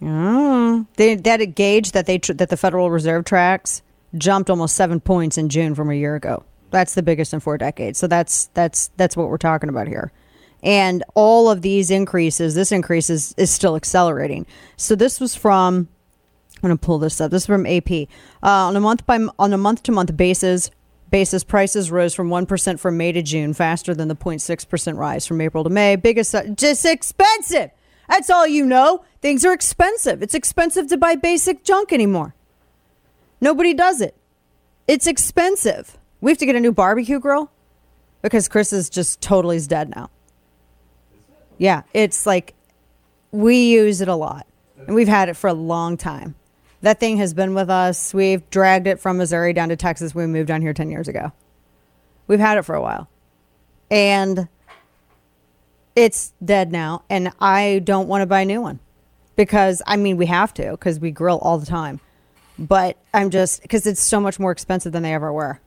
Oh, they, that gauge that they tr- that the Federal Reserve tracks jumped almost seven points in June from a year ago. That's the biggest in four decades. So that's that's that's what we're talking about here. And all of these increases, this increase is, is still accelerating. So this was from I'm going to pull this up. This is from AP. Uh, on a month by on a month to month basis, basis prices rose from one percent from May to June, faster than the 0.6 percent rise from April to May. Biggest, uh, just expensive. That's all you know. Things are expensive. It's expensive to buy basic junk anymore. Nobody does it. It's expensive. We have to get a new barbecue grill because Chris is just totally is dead now. Yeah, it's like we use it a lot and we've had it for a long time. That thing has been with us. We've dragged it from Missouri down to Texas. We moved down here 10 years ago. We've had it for a while. And it's dead now. And I don't want to buy a new one because, I mean, we have to because we grill all the time. But I'm just, because it's so much more expensive than they ever were.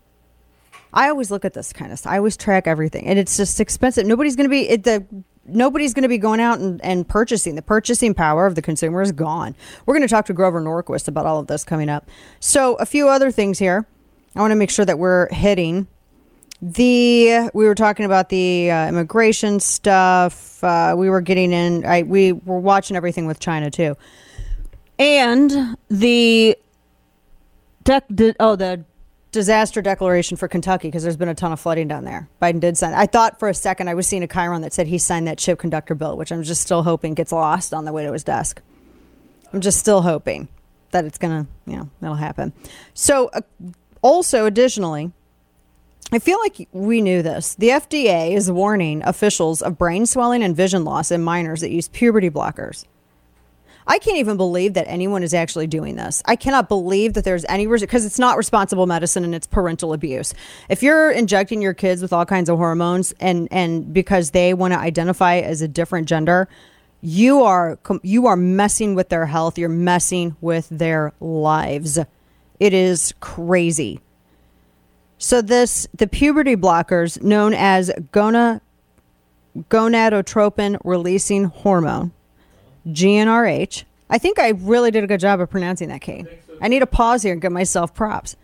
I always look at this kind of stuff. I always track everything, and it's just expensive. Nobody's going to be it, the nobody's going to be going out and, and purchasing. The purchasing power of the consumer is gone. We're going to talk to Grover Norquist about all of this coming up. So a few other things here. I want to make sure that we're hitting the. We were talking about the uh, immigration stuff. Uh, we were getting in. I we were watching everything with China too, and the. Dec- di- oh, the disaster declaration for Kentucky because there's been a ton of flooding down there. Biden did sign. I thought for a second I was seeing a Chiron that said he signed that semiconductor bill, which I'm just still hoping gets lost on the way to his desk. I'm just still hoping that it's gonna, you know, that'll happen. So, uh, also additionally, I feel like we knew this. The FDA is warning officials of brain swelling and vision loss in minors that use puberty blockers. I can't even believe that anyone is actually doing this. I cannot believe that there's any because it's not responsible medicine and it's parental abuse. If you're injecting your kids with all kinds of hormones and and because they want to identify as a different gender, you are you are messing with their health. You're messing with their lives. It is crazy. So this the puberty blockers known as gona gonadotropin releasing hormone GnRH. I think I really did a good job of pronouncing that, Kate. I need a pause here and give myself props.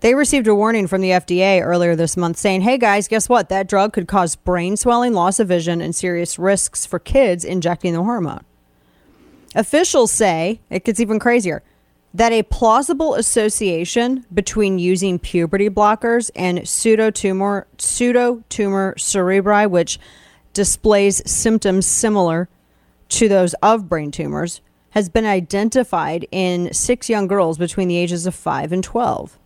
They received a warning from the FDA earlier this month saying, hey guys, guess what? That drug could cause brain swelling, loss of vision, and serious risks for kids injecting the hormone. Officials say, it gets even crazier, that a plausible association between using puberty blockers and pseudotumor, pseudotumor cerebri, which displays symptoms similar to those of brain tumors, has been identified in six young girls between the ages of 5 and 12.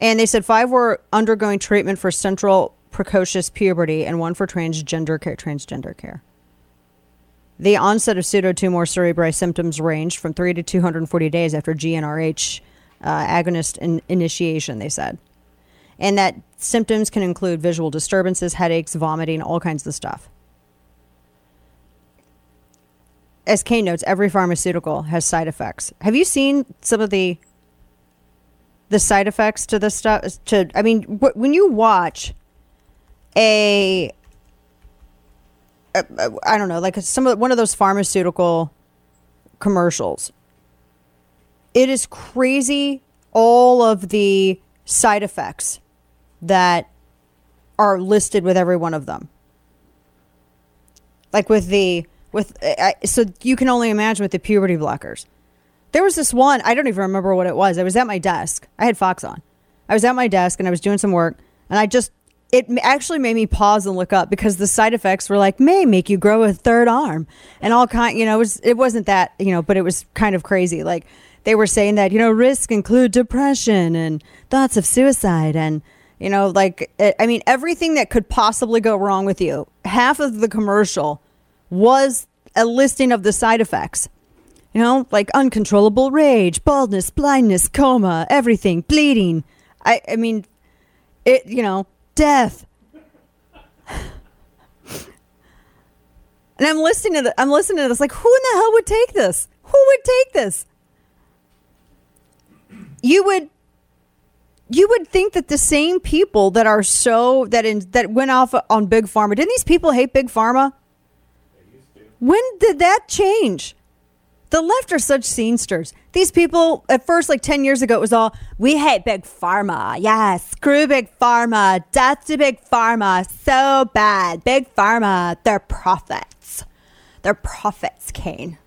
And they said five were undergoing treatment for central precocious puberty and one for transgender care. Transgender care. The onset of pseudotumor cerebri symptoms ranged from 3 to 240 days after GnRH uh, agonist in- initiation, they said. And that symptoms can include visual disturbances, headaches, vomiting, all kinds of stuff. As Kane notes, every pharmaceutical has side effects. Have you seen some of the the side effects to this stuff? To I mean, wh- when you watch a uh, uh, I don't know, like some of one of those pharmaceutical commercials. It is crazy all of the side effects that are listed with every one of them. Like with the with I, so you can only imagine with the puberty blockers. There was this one, I don't even remember what it was. I was at my desk. I had Fox on. I was at my desk and I was doing some work and I just it actually made me pause and look up because the side effects were like may make you grow a third arm and all kind you know it, was, it wasn't that you know but it was kind of crazy like they were saying that you know risks include depression and thoughts of suicide and you know like it, i mean everything that could possibly go wrong with you half of the commercial was a listing of the side effects you know like uncontrollable rage baldness blindness coma everything bleeding i i mean it you know death. And I'm listening to the, I'm listening to this like who in the hell would take this? Who would take this? You would you would think that the same people that are so that in that went off on big pharma didn't these people hate big pharma? When did that change? The left are such scenesters. These people, at first, like 10 years ago, it was all, we hate big pharma. Yes, screw big pharma. Death to big pharma. So bad. Big pharma, they're profits. They're profits, Kane.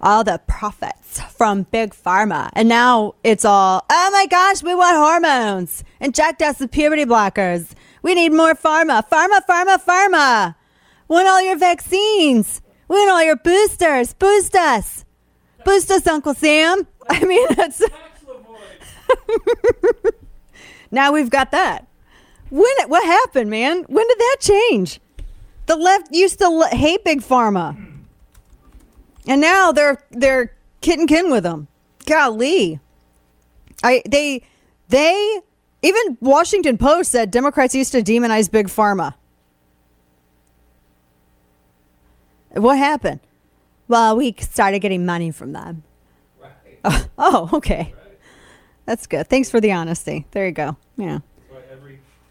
All the profits from big pharma. And now it's all, oh my gosh, we want hormones. Inject us with puberty blockers. We need more pharma. Pharma, pharma, pharma. Want all your vaccines. Want all your boosters. Boost us. Boost us, Uncle Sam. I mean, that's. <laughs> now we've got that. When? What happened, man? When did that change? The left used to hate big pharma, and now they're they're kit and kin with them. Golly, I they they even Washington Post said Democrats used to demonize big pharma. What happened? Well, we started getting money from them. Right. Oh, <laughs> oh, okay. Right. That's good. Thanks for the honesty. There you go. Yeah.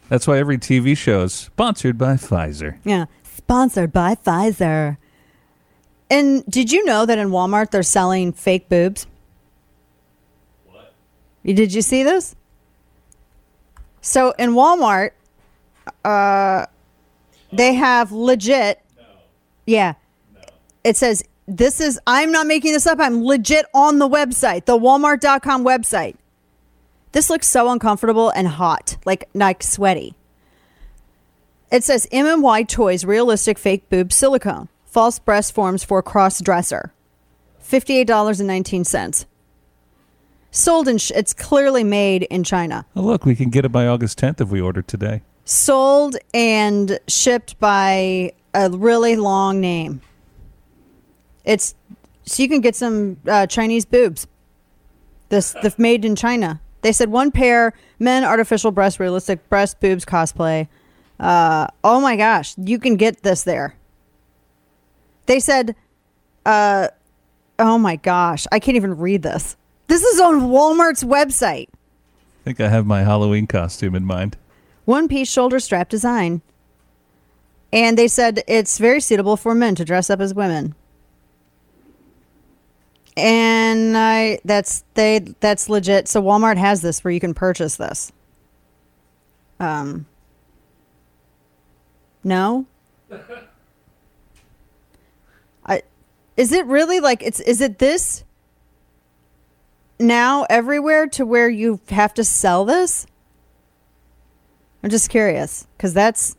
That's why every TV show is sponsored by Pfizer. Yeah. Sponsored by Pfizer. And did you know that in Walmart they're selling fake boobs? What? Did you see this? So in Walmart, uh, they have legit. No. Yeah. It says this is, I'm not making this up. I'm legit on the website, the walmart.com website. This looks so uncomfortable and hot, like, like sweaty. It says MMY Toys Realistic Fake Boob Silicone. False breast forms for cross dresser. $58.19. Sold in, sh- it's clearly made in China. Oh, look, we can get it by August 10th if we order today. Sold and shipped by a really long name. It's so you can get some uh, Chinese boobs. This the made in China. They said one pair men artificial breast realistic breast boobs cosplay. Uh, oh my gosh, you can get this there. They said, uh, oh my gosh, I can't even read this. This is on Walmart's website. I think I have my Halloween costume in mind. One piece shoulder strap design. And they said it's very suitable for men to dress up as women. And I that's they that's legit. So Walmart has this where you can purchase this. Um No? <laughs> I is it really like it's is it this now everywhere to where you have to sell this? I'm just curious cuz that's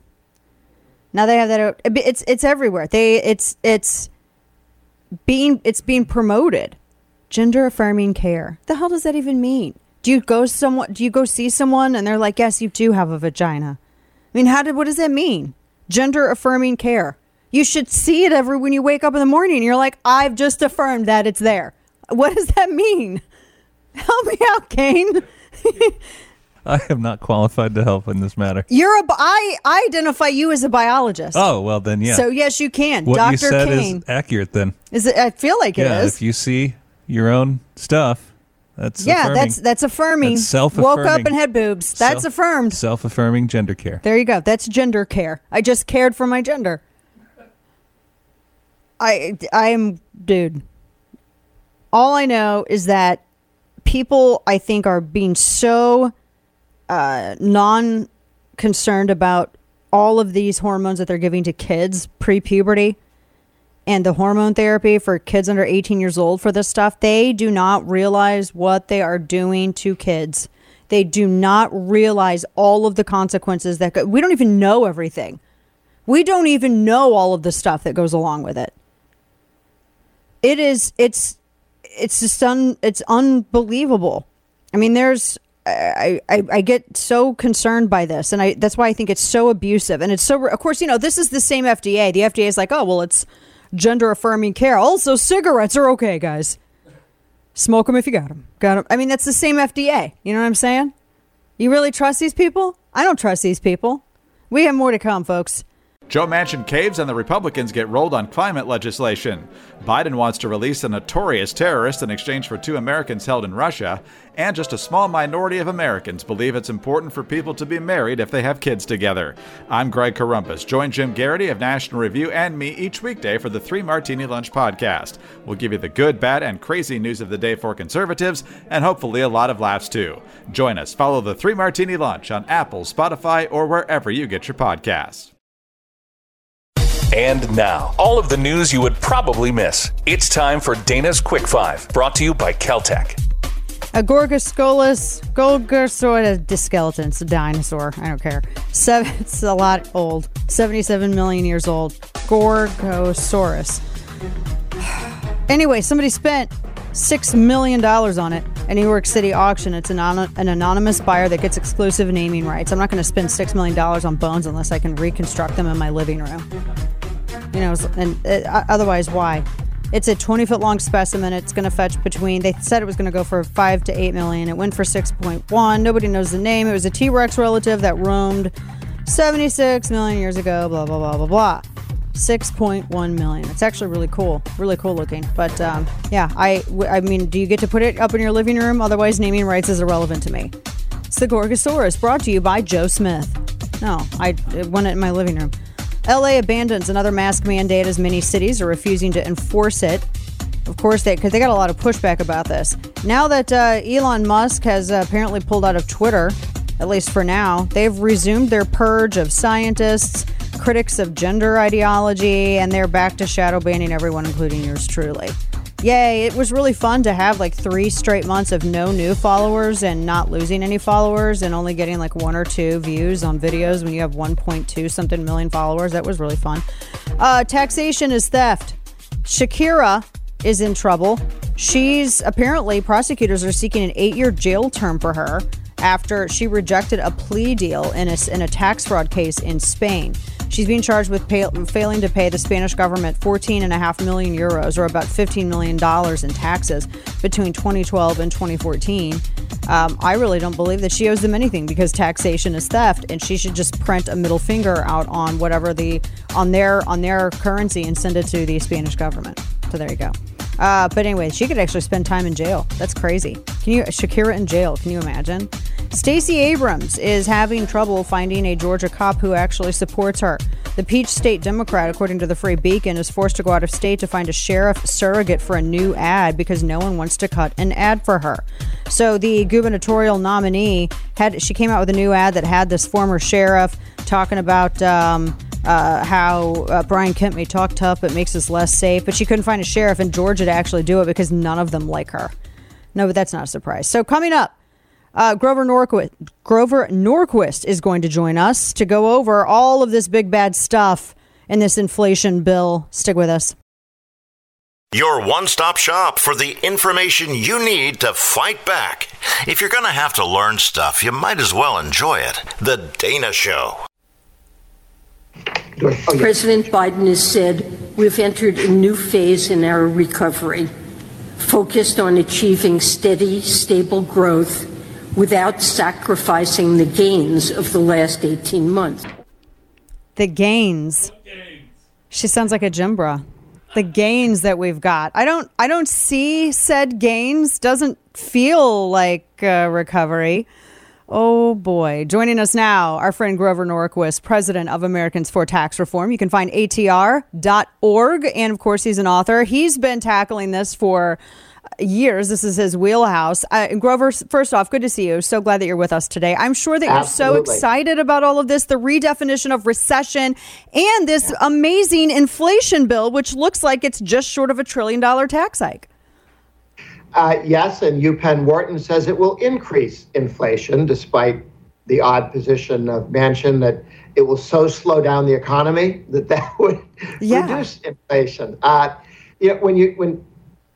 now they have that it's it's everywhere. They it's it's being it's being promoted. Gender affirming care. The hell does that even mean? Do you go someone do you go see someone and they're like, "Yes, you do have a vagina." I mean, how did what does that mean? Gender affirming care. You should see it every when you wake up in the morning you're like, "I've just affirmed that it's there." What does that mean? <laughs> Help me out, Kane. <laughs> <laughs> I am not qualified to help in this matter. You're a I I identify you as a biologist. Oh well, then yeah. So yes, you can. what Dr. you said Kane. is accurate. Then Is it I feel like it is. if you see your own stuff, that's yeah, affirming. that's that's affirming. That's self-affirming. Woke up and had boobs. That's Self- affirmed. self-affirming gender care. There you go. That's gender care. I just cared for my gender. I I am dude. All I know is that people I think are being so uh, non concerned about all of these hormones that they're giving to kids pre-puberty and the hormone therapy for kids under 18 years old for this stuff, they do not realize what they are doing to kids. They do not realize all of the consequences that go, we don't even know everything. We don't even know all of the stuff that goes along with it. It is it's it's just un, it's unbelievable. I mean, there's I, I I get so concerned by this, and I that's why I think it's so abusive, and it's so. Of course, you know this is the same FDA. The FDA is like, oh well, it's gender affirming care. Also, cigarettes are okay, guys. Smoke them if you got them. Got them. I mean, that's the same FDA. You know what I'm saying? You really trust these people? I don't trust these people. We have more to come, folks. Joe Manchin caves and the Republicans get rolled on climate legislation. Biden wants to release a notorious terrorist in exchange for two Americans held in Russia. And just a small minority of Americans believe it's important for people to be married if they have kids together. I'm Greg Corombos. Join Jim Geraghty of National Review and me each weekday for the Three Martini Lunch podcast. We'll give you the good, bad, and crazy news of the day for conservatives, and hopefully a lot of laughs too. Join us. Follow the Three Martini Lunch on Apple, Spotify, or wherever you get your podcasts. And now, all of the news you would probably miss. It's time for Dana's Quick Five, brought to you by Keltec. A Gorgoscolus, Gorgosaurus, a skeleton. It's a dinosaur. I don't care. Seven, <laughs> it's a lot old. 77 million years old. Gorgosaurus. <sighs> Anyway, somebody spent $6 million on it at New York City auction. It's an, an anonymous buyer that gets exclusive naming rights. I'm not going to spend $6 million on bones unless I can reconstruct them in my living room. You know, and uh, otherwise, why? It's a 20 foot long specimen. It's going to fetch between, they said it was going to go for 5 to 8 million. It went for 6.1. Nobody knows the name. It was a T Rex relative that roamed 76 million years ago, blah, blah, blah, blah, blah. 6.1 million. It's actually really cool, really cool looking. But um, yeah, I, I mean, do you get to put it up in your living room? Otherwise, naming rights is irrelevant to me. It's the Gorgosaurus, brought to you by Joe Smith. No, I it won it in my living room. LA abandons another mask mandate as many cities are refusing to enforce it. Of course, they because they got a lot of pushback about this. Now that uh, Elon Musk has uh, apparently pulled out of Twitter, at least for now, they've resumed their purge of scientists, critics of gender ideology, and they're back to shadow banning everyone, including yours truly. Yay, it was really fun to have like three straight months of no new followers and not losing any followers and only getting like one or two views on videos when you have 1.2 something million followers. That was really fun. Uh, taxation is theft. Shakira is in trouble. She's apparently, prosecutors are seeking an eight year jail term for her after she rejected a plea deal in a, in a tax fraud case in Spain. She's being charged with pay, failing to pay the Spanish government 14.5 million euros, or about $15 million in taxes between 2012 and 2014. Um, I really don't believe that she owes them anything because taxation is theft, and she should just print a middle finger out on whatever the on their on their currency and send it to the Spanish government. So there you go. Uh, but anyway, she could actually spend time in jail. That's crazy. Can you Shakira in jail? Can you imagine? Stacey Abrams is having trouble finding a Georgia cop who actually supports her. The Peach State Democrat, according to the Free Beacon, is forced to go out of state to find a sheriff surrogate for a new ad because no one wants to cut an ad for her. So the gubernatorial nominee had she came out with a new ad that had this former sheriff talking about um, uh, how uh, Brian Kemp may talk tough, but makes us less safe. But she couldn't find a sheriff in Georgia to actually do it because none of them like her. No, but that's not a surprise. So coming up. Uh, Grover Norquist, Grover Norquist is going to join us to go over all of this big bad stuff in this inflation bill. Stick with us. Your one stop shop for the information you need to fight back. If you're going to have to learn stuff, you might as well enjoy it. The Dana Show. President Biden has said we've entered a new phase in our recovery, focused on achieving steady, stable growth without sacrificing the gains of the last 18 months. The gains. She sounds like a Jimbra. The gains that we've got. I don't. I don't see said gains. Doesn't feel like uh, recovery. Oh boy. Joining us now, our friend Grover Norquist, president of Americans for Tax Reform. You can find atr.org. And of course, he's an author. He's been tackling this for years. This is his wheelhouse. Uh, Grover, first off, good to see you. So glad that you're with us today. I'm sure that Absolutely. you're so excited about all of this, the redefinition of recession, and this amazing inflation bill, which looks like it's just short of a trillion dollar tax hike. Uh, yes, and UPenn Wharton says it will increase inflation, despite the odd position of Manchin that it will so slow down the economy that that <laughs> would Yeah. reduce inflation. Uh, you know, when you when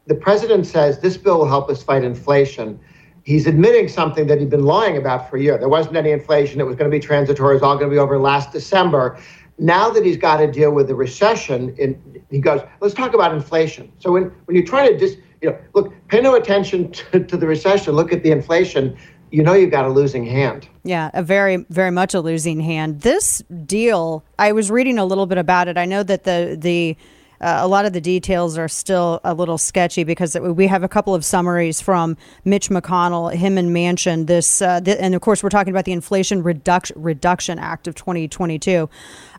the president says this bill will help us fight inflation, he's admitting something that he'd been lying about for a year. There wasn't any inflation. It was going to be transitory. It was all going to be over last December. Now that he's got to deal with the recession, in, he goes, let's talk about inflation. So when, when you're trying to just, you know, look, pay no attention <laughs> to, to the recession, look at the inflation, you know you've got a losing hand. Yeah, a very, very much a losing hand. This deal, I was reading a little bit about it. I know that the the uh, a lot of the details are still a little sketchy because we have a couple of summaries from Mitch McConnell, him and Manchin. This, uh, th- and of course, we're talking about the Inflation Reduction Reduction Act of 2022.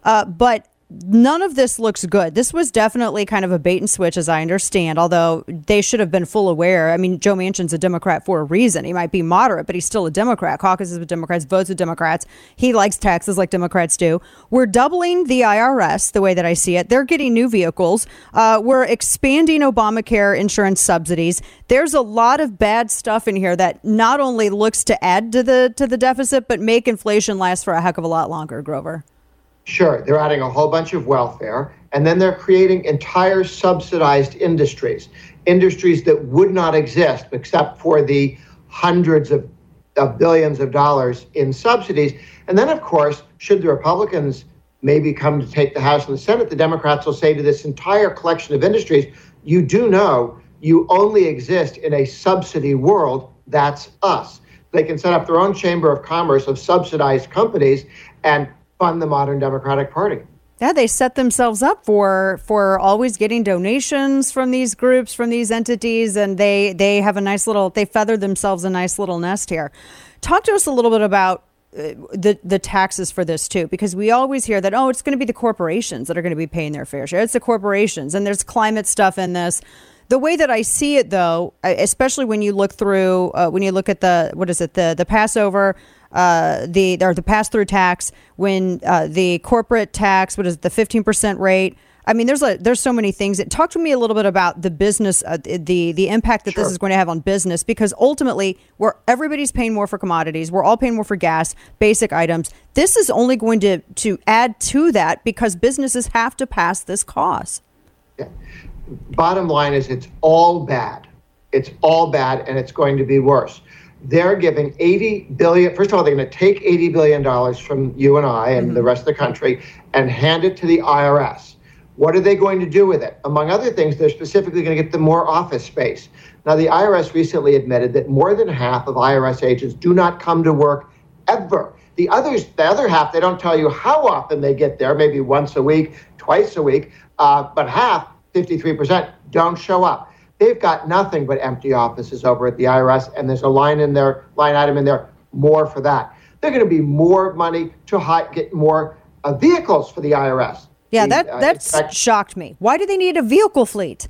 Uh, but none of this looks good. This was definitely kind of a bait and switch, as I understand, although they should have been full aware. I mean, Joe Manchin's a Democrat for a reason. He might be moderate, but he's still a Democrat. Caucuses with Democrats, votes with Democrats. He likes taxes like Democrats do. We're doubling the IRS the way that I see it. They're getting new vehicles. Uh, we're expanding Obamacare insurance subsidies. There's a lot of bad stuff in here that not only looks to add to the to the deficit, but make inflation last for a heck of a lot longer, Grover. Sure, they're adding a whole bunch of welfare, and then they're creating entire subsidized industries, industries that would not exist except for the hundreds of, of billions of dollars in subsidies. And then, of course, should the Republicans maybe come to take the House and the Senate, the Democrats will say to this entire collection of industries, you do know you only exist in a subsidy world. That's us. They can set up their own chamber of commerce of subsidized companies and fund the modern Democratic Party. Yeah, they set themselves up for for always getting donations from these groups, from these entities, and they they have a nice little they feathered themselves a nice little nest here. Talk to us a little bit about uh, the the taxes for this too, because we always hear that oh, it's going to be the corporations that are going to be paying their fair share. It's the corporations, and there's climate stuff in this. The way that I see it, though, especially when you look through, uh, when you look at the what is it, the the Passover, uh, the or the pass through tax, when uh, the corporate tax, what is it, the fifteen percent rate. I mean, there's a there's so many things. Talk to me a little bit about the business, uh, the the impact that this is going to have on business, because ultimately, where everybody's paying more for commodities, we're all paying more for gas, basic items. This is only going to to add to that because businesses have to pass this cost. Bottom line is it's all bad. It's all bad, and it's going to be worse. They're giving 80 billion. First of all, they're going to take 80 billion dollars from you and I and the rest of the country and hand it to the IRS. What are they going to do with it? Among other things, they're specifically going to get them more office space. Now, the IRS recently admitted that more than half of IRS agents do not come to work ever. The others, the other half, they don't tell you how often they get there, maybe once a week, twice a week, uh, but half, 53%, don't show up. They've got nothing but empty offices over at the IRS, and there's a line in there, line item in there, more for that. They're going to be more money to hi- get more uh, vehicles for the IRS. Yeah, The, that uh, that's inspect- shocked me. Why do they need a vehicle fleet?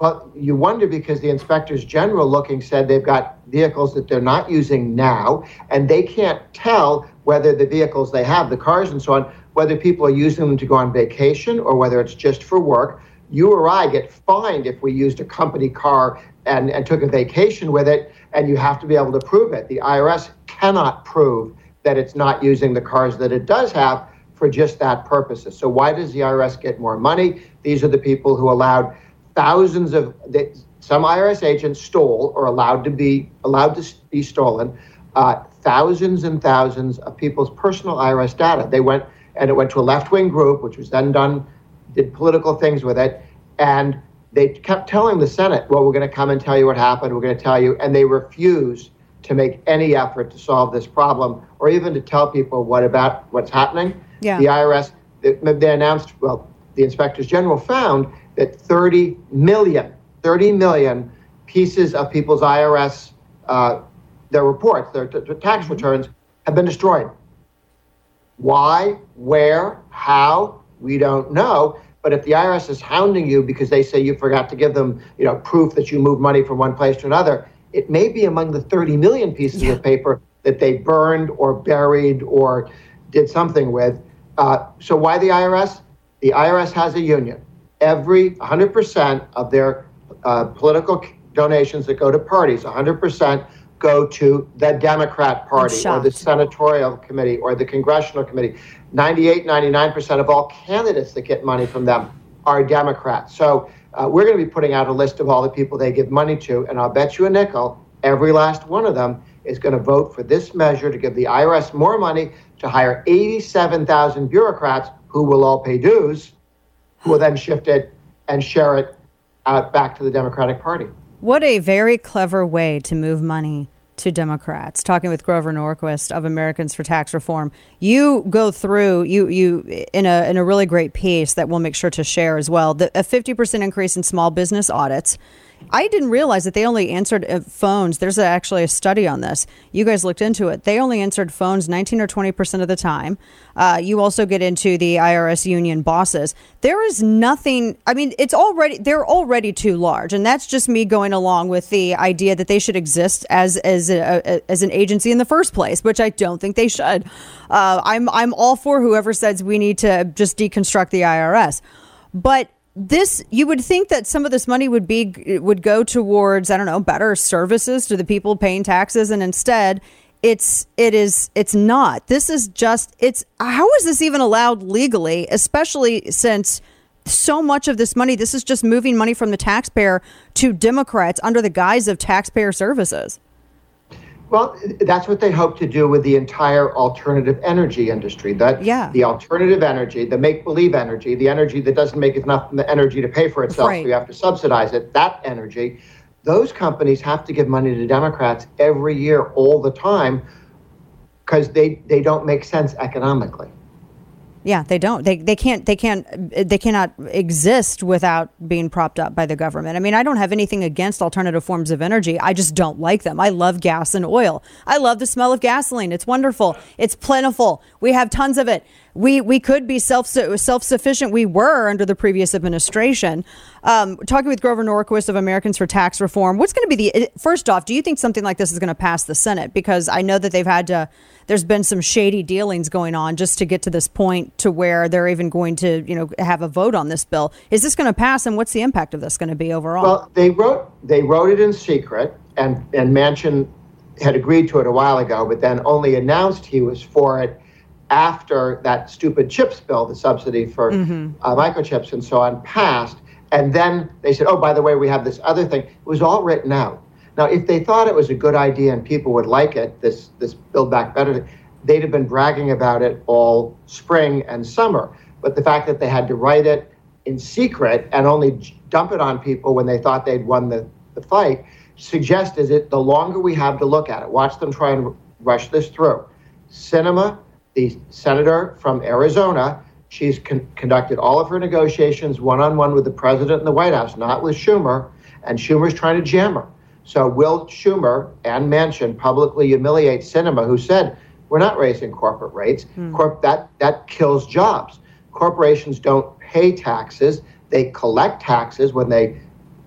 Well, you wonder because the inspectors general looking said they've got vehicles that they're not using now, and they can't tell whether the vehicles they have, the cars and so on, whether people are using them to go on vacation or whether it's just for work. You or I get fined if we used a company car and, and took a vacation with it, and you have to be able to prove it. The IRS cannot prove that it's not using the cars that it does have for just that purposes. So why does the IRS get more money? These are the people who allowed thousands of some IRS agents stole or allowed to be allowed to be stolen uh, thousands and thousands of people's personal IRS data. They went and it went to a left-wing group, which was then done did political things with it, and they kept telling the Senate, "Well, we're going to come and tell you what happened. We're going to tell you," and they refused to make any effort to solve this problem or even to tell people what about what's happening. Yeah. The IRS they, announced, well, the inspectors general found that 30 million, 30 million pieces of people's IRS, uh, their reports, their t- t- tax returns have been destroyed. Why, where, how, we don't know. But if the IRS is hounding you because they say you forgot to give them, you know, proof that you moved money from one place to another, it may be among the 30 million pieces of paper that they burned or buried or did something with. Uh, so why the IRS? The IRS has a union. Every 100% of their uh, political donations that go to parties, 100% go to the Democrat Party or the Senatorial Committee or the Congressional Committee. 98, 99% of all candidates that get money from them are Democrats. So uh, we're going to be putting out a list of all the people they give money to, and I'll bet you a nickel, every last one of them is going to vote for this measure to give the IRS more money to hire 87,000 bureaucrats who will all pay dues, who will then shift it and share it out back to the Democratic Party. What a very clever way to move money to Democrats. Talking with Grover Norquist of Americans for Tax Reform, you go through you you in a in a really great piece that we'll make sure to share as well. The, a fifty percent increase in small business audits. I didn't realize that they only answered uh, phones. There's actually a study on this. You guys looked into it. They only answered phones 19 or 20 percent of the time. Uh, you also get into the IRS union bosses. There is nothing. I mean, it's already they're already too large, and that's just me going along with the idea that they should exist as as a, a, as an agency in the first place, which I don't think they should. Uh, I'm I'm all for whoever says we need to just deconstruct the IRS, but this you would think that some of this money would be would go towards i don't know better services to the people paying taxes and instead it's it is it's not. This is just it's how is this even allowed legally especially since so much of this money this is just moving money from the taxpayer to democrats under the guise of taxpayer services Well, that's what they hope to do with the entire alternative energy industry. That Yeah. the alternative energy, the make-believe energy, the energy that doesn't make enough energy to pay for itself, Right. so you have to subsidize it. That energy, those companies have to give money to Democrats every year, all the time, because they they don't make sense economically. Yeah, they don't. They they can't they can't they cannot exist without being propped up by the government. I mean, I don't have anything against alternative forms of energy. I just don't like them. I love gas and oil. I love the smell of gasoline. It's wonderful. It's plentiful. We have tons of it. We we could be self self sufficient. We were under the previous administration. Um, talking with Grover Norquist of Americans for Tax Reform. What's going to be the first off? Do you think something like this is going to pass the Senate? Because I know that they've had to. There's been some shady dealings going on just to get to this point to where they're even going to you know have a vote on this bill. Is this going to pass? And what's the impact of this going to be overall? Well, they wrote they wrote it in secret, and and Manchin had agreed to it a while ago, but then only announced he was for it after that stupid chips bill, the subsidy for Mhm. uh, microchips and so on, passed. And then they said, "Oh, by the way, we have this other thing." It was all written out. Now, if they thought it was a good idea and people would like it, this this Build Back Better, they'd have been bragging about it all spring and summer. But the fact that they had to write it in secret and only dump it on people when they thought they'd won the, the fight suggests it the longer we have to look at it, watch them try and rush this through. Sinema, the senator from Arizona, she's con- conducted all of her negotiations one on one with the president in the White House, not with Schumer, and Schumer's trying to jam her. So will Schumer and Manchin publicly humiliate Sinema, who said we're not raising corporate rates. Hmm. Corp- that, that kills jobs. Corporations don't pay taxes, they collect taxes when they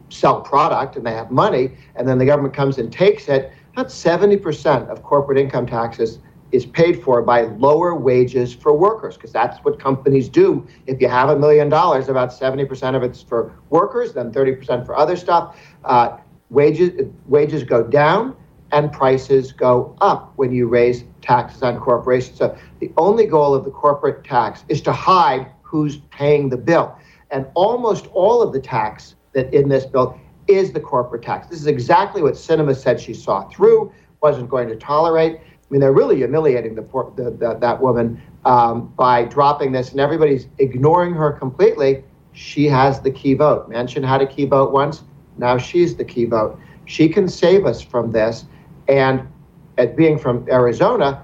sell product and they have money, and then the government comes and takes it. About 70% of corporate income taxes is paid for by lower wages for workers, because that's what companies do. If you have a million dollars, about 70% of it's for workers, then 30% for other stuff. Uh, wages wages go down and prices go up when you raise taxes on corporations. So the only goal of the corporate tax is to hide who's paying the bill. And almost all of the tax that in this bill is the corporate tax. This is exactly what Sinema said she saw through, wasn't going to tolerate. I mean, they're really humiliating the, poor, the, the that woman um, by dropping this, and everybody's ignoring her completely. She has the key vote. Manchin had a key vote once. Now she's the key vote. She can save us from this. And at being from Arizona,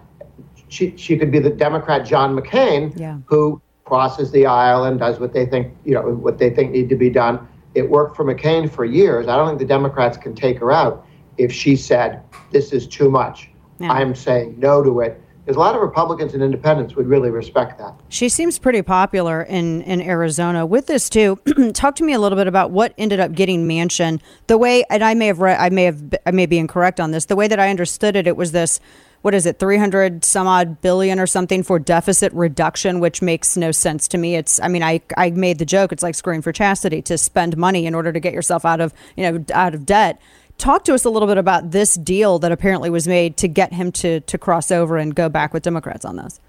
she, she could be the Democrat John McCain, Yeah. who crosses the aisle and does what they think, you know, what they think need to be done. It worked for McCain for years. I don't think the Democrats can take her out if she said, this is too much. Yeah. I'm saying no to it. Because a lot of Republicans and independents would really respect that. She seems pretty popular in, in Arizona with this too. <clears throat> Talk to me a little bit about what ended up getting Manchin. The way, and I may have read, I may have, I may be incorrect on this. The way that I understood it, it was this. What is it, 300 some odd billion or something for deficit reduction, which makes no sense to me. It's, I mean, I, I made the joke, it's like screwing for chastity to spend money in order to get yourself out of, you know, out of debt. Talk to us a little bit about this deal that apparently was made to get him to, to cross over and go back with Democrats on this.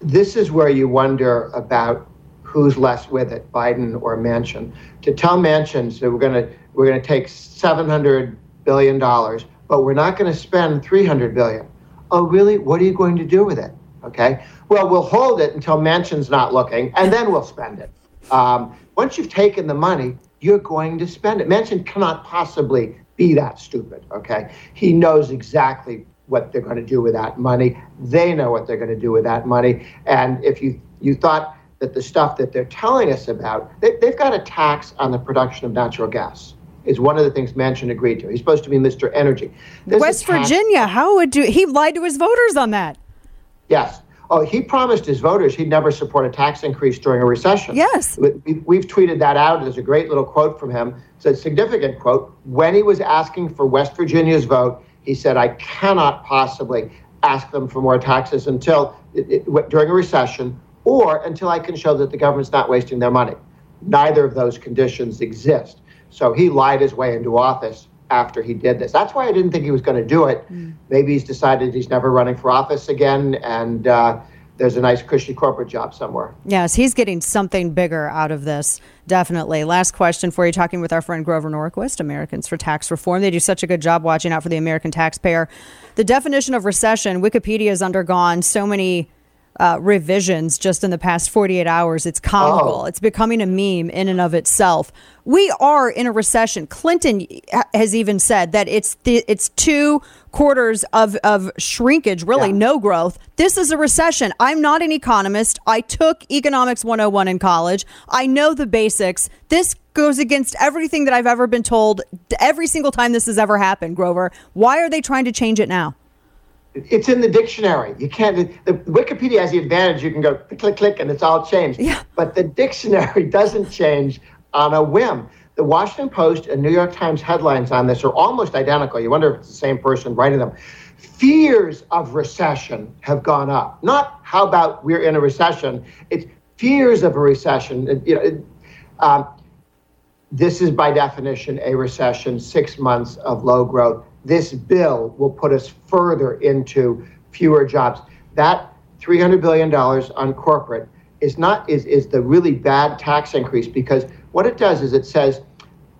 this is where you wonder about who's less with it, Biden or Manchin. To tell Manchin, that we're going to we're going to take 700 billion dollars, but we're not going to spend 300 billion. Oh, really? What are you going to do with it? Okay. Well, we'll hold it until Manchin's not looking, and then we'll spend it. Um, once you've taken the money, you're going to spend it. Manchin cannot possibly be that stupid. Okay. He knows exactly what they're going to do with that money. They know what they're going to do with that money. And if you you thought that the stuff that they're telling us about, they, they've got a tax on the production of natural gas. Is one of the things Manchin agreed to. He's supposed to be Mr. Energy. There's West Virginia, how would you? He lied to his voters on that. Yes. Oh, he promised his voters he'd never support a tax increase during a recession. Yes. We- We've tweeted that out. There's a great little quote from him. It's a significant quote. When he was asking for West Virginia's vote, he said, I cannot possibly ask them for more taxes until it, it, during a recession or until I can show that the government's not wasting their money. Neither of those conditions exist. So he lied his way into office after he did this. That's why I didn't think he was going to do it. Maybe he's decided he's never running for office again, and uh, there's a nice, cushy corporate job somewhere. Yes, he's getting something bigger out of this. Definitely. Last question for you talking with our friend Grover Norquist, Americans for Tax Reform. They do such a good job watching out for the American taxpayer. The definition of recession, Wikipedia has undergone so many uh, revisions just in the past 48 hours. It's comical. Oh. It's becoming a meme in and of itself. We are in a recession. Clinton has even said that it's the, it's two quarters of, of shrinkage, really no growth. This is a recession. I'm not an economist. I took economics 101 in college. I know the basics. This goes against everything that I've ever been told every single time this has ever happened, Grover. Why are they trying to change it now? It's in the dictionary. You can't. The, Wikipedia has the advantage. You can go click, click, click, and it's all changed. Yeah. But the dictionary <laughs> doesn't change on a whim. The Washington Post and New York Times headlines on this are almost identical. You wonder if it's the same person writing them. Fears of recession have gone up. Not how about we're in a recession. It's fears of a recession. It- you know, it- um, this is by definition a recession, six months of low growth. This bill will put us further into fewer jobs. That $300 billion on corporate is not is, is the really bad tax increase because what it does is it says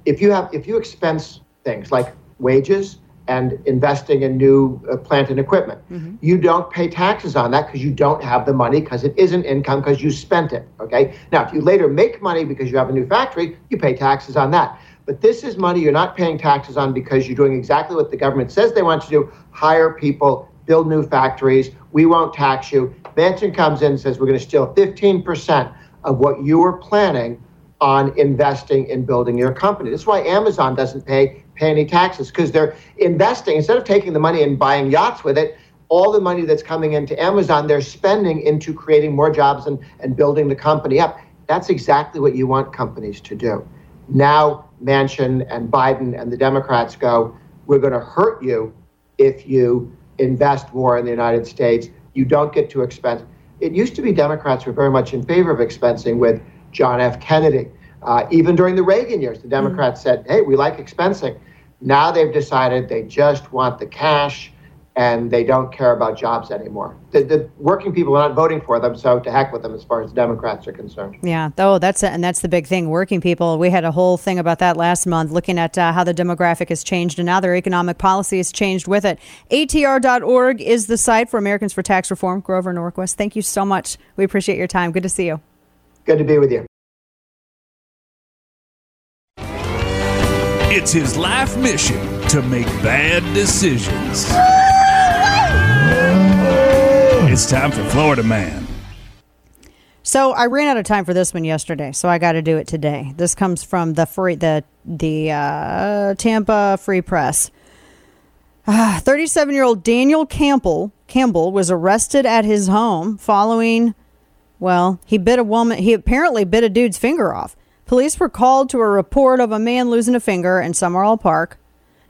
if you have if you expense things like wages and investing in new uh, plant and equipment you don't pay taxes on that because you don't have the money because it isn't income because you spent it okay? Now if you later make money because you have a new factory you pay taxes on that but this is money you're not paying taxes on because you're doing exactly what the government says they want you to do hire people build new factories we won't tax you Manchin comes in and says we're going to steal 15% of what you were planning on investing in building your company. That's why Amazon doesn't pay pay any taxes because they're investing instead of taking the money and buying yachts with it. all the money that's coming into Amazon, they're spending into creating more jobs and, and building the company up. That's exactly what you want companies to do. Now, Manchin and Biden and the Democrats go, we're going to hurt you if you invest more in the United States. You don't get to expense. It used to be Democrats were very much in favor of expensing with John F. Kennedy. Uh, even during the Reagan years, the Democrats said, hey, we like expensing. Now they've decided they just want the cash and they don't care about jobs anymore. The, the, working people are not voting for them, so to heck with them as far as Democrats are concerned. Yeah, oh, that's and that's the big thing. Working people. We had a whole thing about that last month, looking at uh, how the demographic has changed and now their economic policy has changed with it. ATR.org is the site for Americans for Tax Reform. Grover Norquist, thank you so much. We appreciate your time. Good to see you. Good to be with you. It's his life mission to make bad decisions. It's time for Florida Man. So I ran out of time for this one yesterday, so I got to do it today. This comes from the free the the uh, Tampa Free Press. Thirty-seven-year-old Daniel Campbell Campbell was arrested at his home following. Well, he bit a woman. He apparently bit a dude's finger off. Police were called to a report of a man losing a finger in Summerall Park.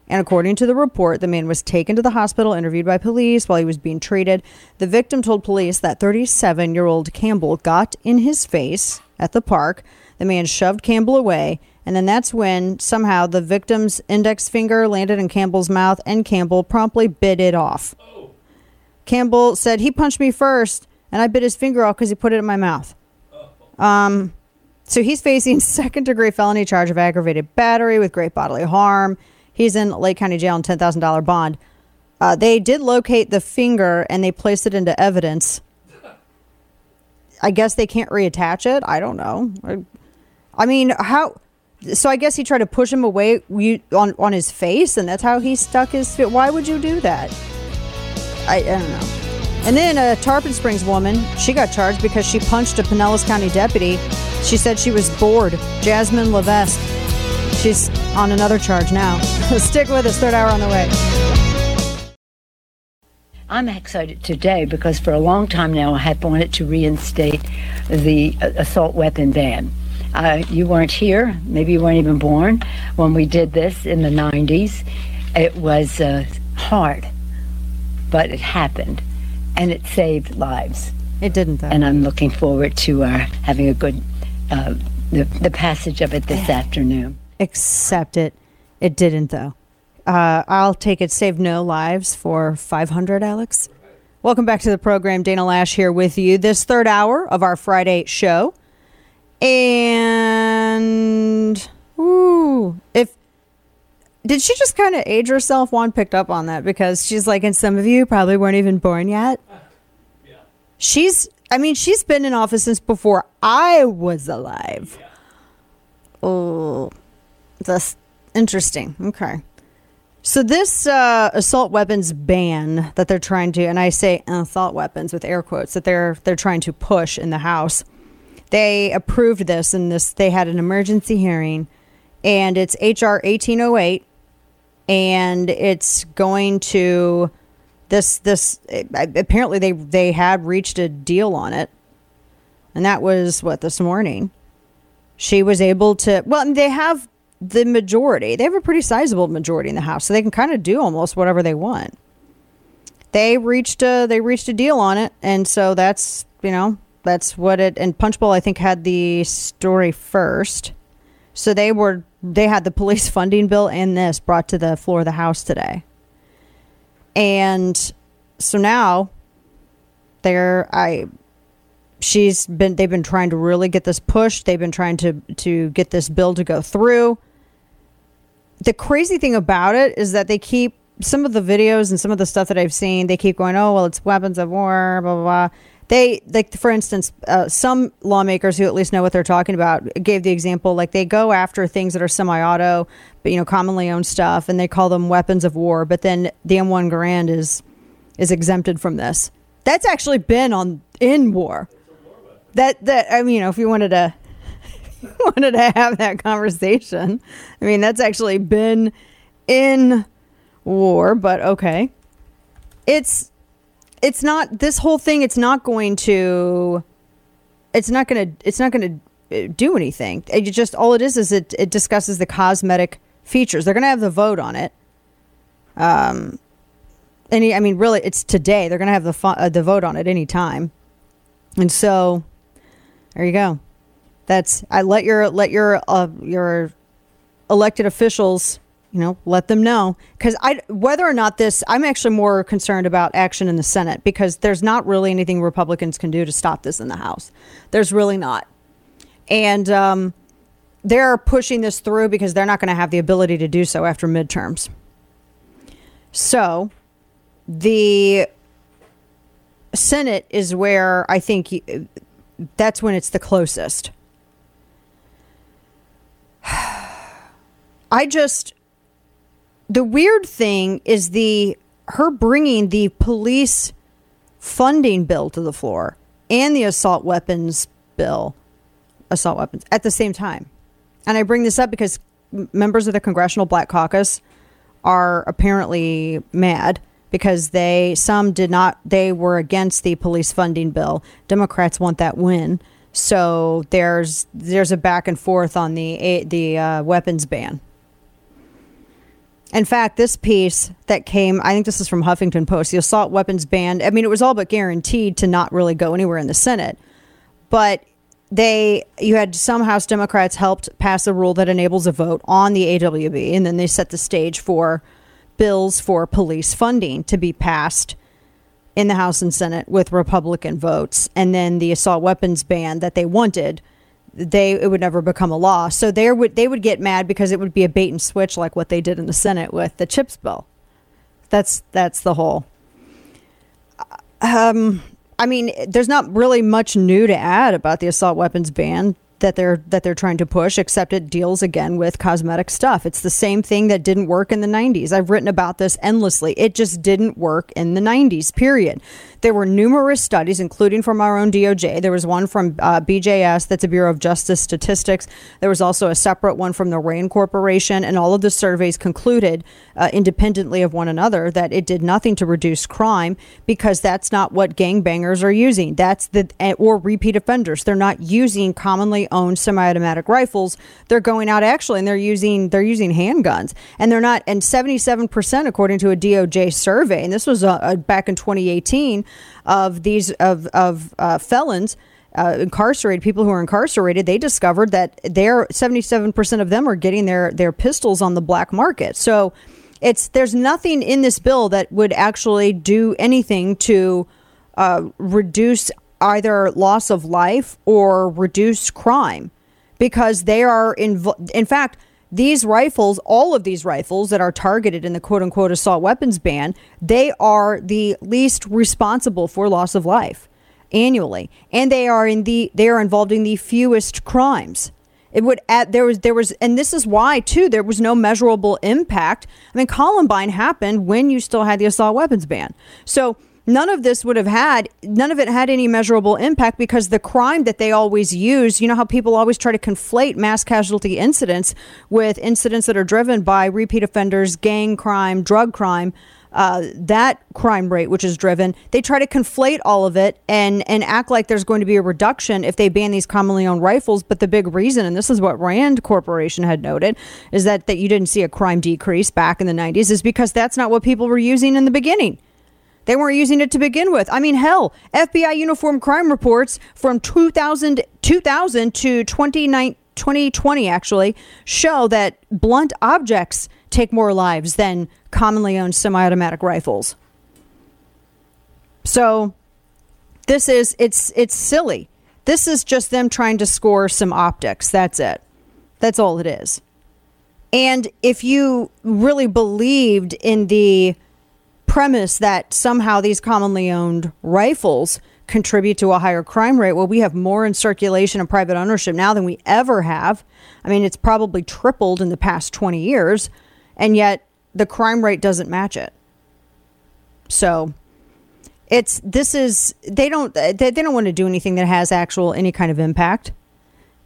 And according to the report, the man was taken to the hospital, interviewed by police while he was being treated. The victim told police that 37 year old Campbell got in his face at the park. The man shoved Campbell away, and then that's when somehow the victim's index finger landed in Campbell's mouth, and Campbell promptly bit it off. Campbell said, He punched me first, and I bit his finger off because he put it in my mouth. Um, so he's facing <laughs> second degree felony charge of aggravated battery with great bodily harm. He's in Lake County Jail on ten thousand dollar bond. Uh, they did locate the finger and they placed it into evidence. I guess they can't reattach it. I don't know. I mean, how? So I guess he tried to push him away on on his face, and that's how he stuck his. Why would you do that? I, I don't know. And then a Tarpon Springs woman, she got charged because she punched a Pinellas County deputy. She said she was bored. Jasmine Levesque. She's on another charge now. <laughs> Stick with us. Third hour on the way. I'm excited today because for a long time now I have wanted to reinstate the uh, assault weapon ban. Uh, you weren't here, maybe you weren't even born when we did this in the 90s. It was uh, hard, but it happened and it saved lives. It didn't, though. And I'm looking forward to uh, having a good uh, the, the passage of it this afternoon. Accept it. It didn't, though. Uh, I'll take it. Save no lives for 500, Alex. Welcome back to the program. Dana Loesch here with you. This third hour of our Friday show. And, ooh, if, did she just kind of age herself? Juan picked up on that because she's like, and some of you probably weren't even born yet. She's, I mean, she's been in office since before I was alive. Oh, that's interesting. Okay. So this uh, assault weapons ban that they're trying to, and I say assault weapons with air quotes, that they're they're trying to push in the House. They approved this, and this they had an emergency hearing, and it's HR eighteen oh eight, and it's going to this this apparently they they had reached a deal on it, and that was what this morning. She was able to. Well, they have the majority. They have a pretty sizable majority in the House, so they can kind of do almost whatever they want. They reached a they reached a deal on it, and so that's you know that's what it. And Punchbowl I think had the story first, so they were they had the police <laughs> funding bill and this brought to the floor of the House today, and so now they're I she's been they've been trying to really get this pushed they've been trying to to get this bill to go through the crazy thing about it is that they keep some of the videos and some of the stuff that I've seen, they keep going, oh, well, it's weapons of war, blah, blah, blah. They, like, for instance, uh, some lawmakers who at least know what they're talking about gave the example, like, they go after things that are semi auto, but, you know, commonly owned stuff, and they call them weapons of war, but then the M1 Garand is, is exempted from this. That's actually been on in war. That, that, I mean, you know, if you wanted to <laughs> wanted to have that conversation. I mean, that's actually been in war, but okay. It's it's not this whole thing. It's not going to. It's not going to. It's not going to do anything. It just all it is is it it discusses the cosmetic features. They're going to have the vote on it. Um, any. I mean, really, it's today. They're going to have the uh, the vote on it any time, and so there you go. That's I let your let your uh, your elected officials you know let them know. Because i whether or not this i'm actually more concerned about action in the senate because there's not really anything republicans can do to stop this in the house. There's really not. And um, they're pushing this through because they're not going to have the ability to do so after midterms. So the senate is where i think that's when it's the closest I just the weird thing is the her bringing the police funding bill to the floor and the assault weapons bill assault weapons at the same time. And I bring this up because members of the Congressional Black Caucus are apparently mad because they some did not they were against the police funding bill. Democrats want that win. So there's there's a back and forth on the the uh, weapons ban. In fact, this piece that came, I think this is from Huffington Post, the assault weapons ban. I mean, it was all but guaranteed to not really go anywhere in the Senate. But they, you had some House Democrats helped pass a rule that enables a vote on the AWB, and then they set the stage for bills for police funding to be passed in the House and Senate with Republican votes, and then the assault weapons ban that they wanted they it would never become a law. So they would they would get mad because it would be a bait and switch like what they did in the Senate with the chips bill. That's that's the whole. Um, I mean, there's not really much new to add about the assault weapons ban that they're that they're trying to push except it deals again with cosmetic stuff. It's the same thing that didn't work in the 90s. I've written about this endlessly. It just didn't work in the 90s. Period. There were numerous studies including from our own DOJ. There was one from uh, BJS that's a Bureau of Justice Statistics. There was also a separate one from the RAND Corporation and all of the surveys concluded uh, independently of one another that it did nothing to reduce crime because that's not what gangbangers are using. That's the or repeat offenders. They're not using commonly owned semi-automatic rifles. They're going out actually and they're using they're using handguns and they're not. And 77% according to a DOJ survey, and this was uh, uh, back in 2018, of these of of uh, felons. Uh, incarcerated people who are incarcerated, they discovered that they're 77% of them are getting their their pistols on the black market. So it's there's nothing in this bill that would actually do anything to uh, reduce either loss of life or reduce crime because they are in in fact these rifles all of these rifles that are targeted in the quote unquote assault weapons ban they are the least responsible for loss of life annually. And they are in the they are involved in the fewest crimes. It would add there was there was and this is why too there was no measurable impact. I mean columbine happened when you still had the assault weapons ban. So none of this would have had none of it had any measurable impact because the crime that they always use you know how people always try to conflate mass casualty incidents with incidents that are driven by repeat offenders gang crime drug crime uh, that crime rate, which is driven, they try to conflate all of it and and act like there's going to be a reduction if they ban these commonly owned rifles. But the big reason, and this is what Rand Corporation had noted, is that that you didn't see a crime decrease back in the 90s, is because that's not what people were using in the beginning. They weren't using it to begin with. I mean, hell, FBI uniform crime reports from 2000, 2000 to 2020 actually show that blunt objects take more lives than commonly owned semi-automatic rifles. So this is it's it's silly. This is just them trying to score some optics. That's it. That's all it is. And if you really believed in the premise that somehow these commonly owned rifles contribute to a higher crime rate, well, we have more in circulation and private ownership now than we ever have. I mean, it's probably tripled in the past 20 years, and yet the crime rate doesn't match it. So it's this is they don't they, they don't want to do anything that has actual any kind of impact.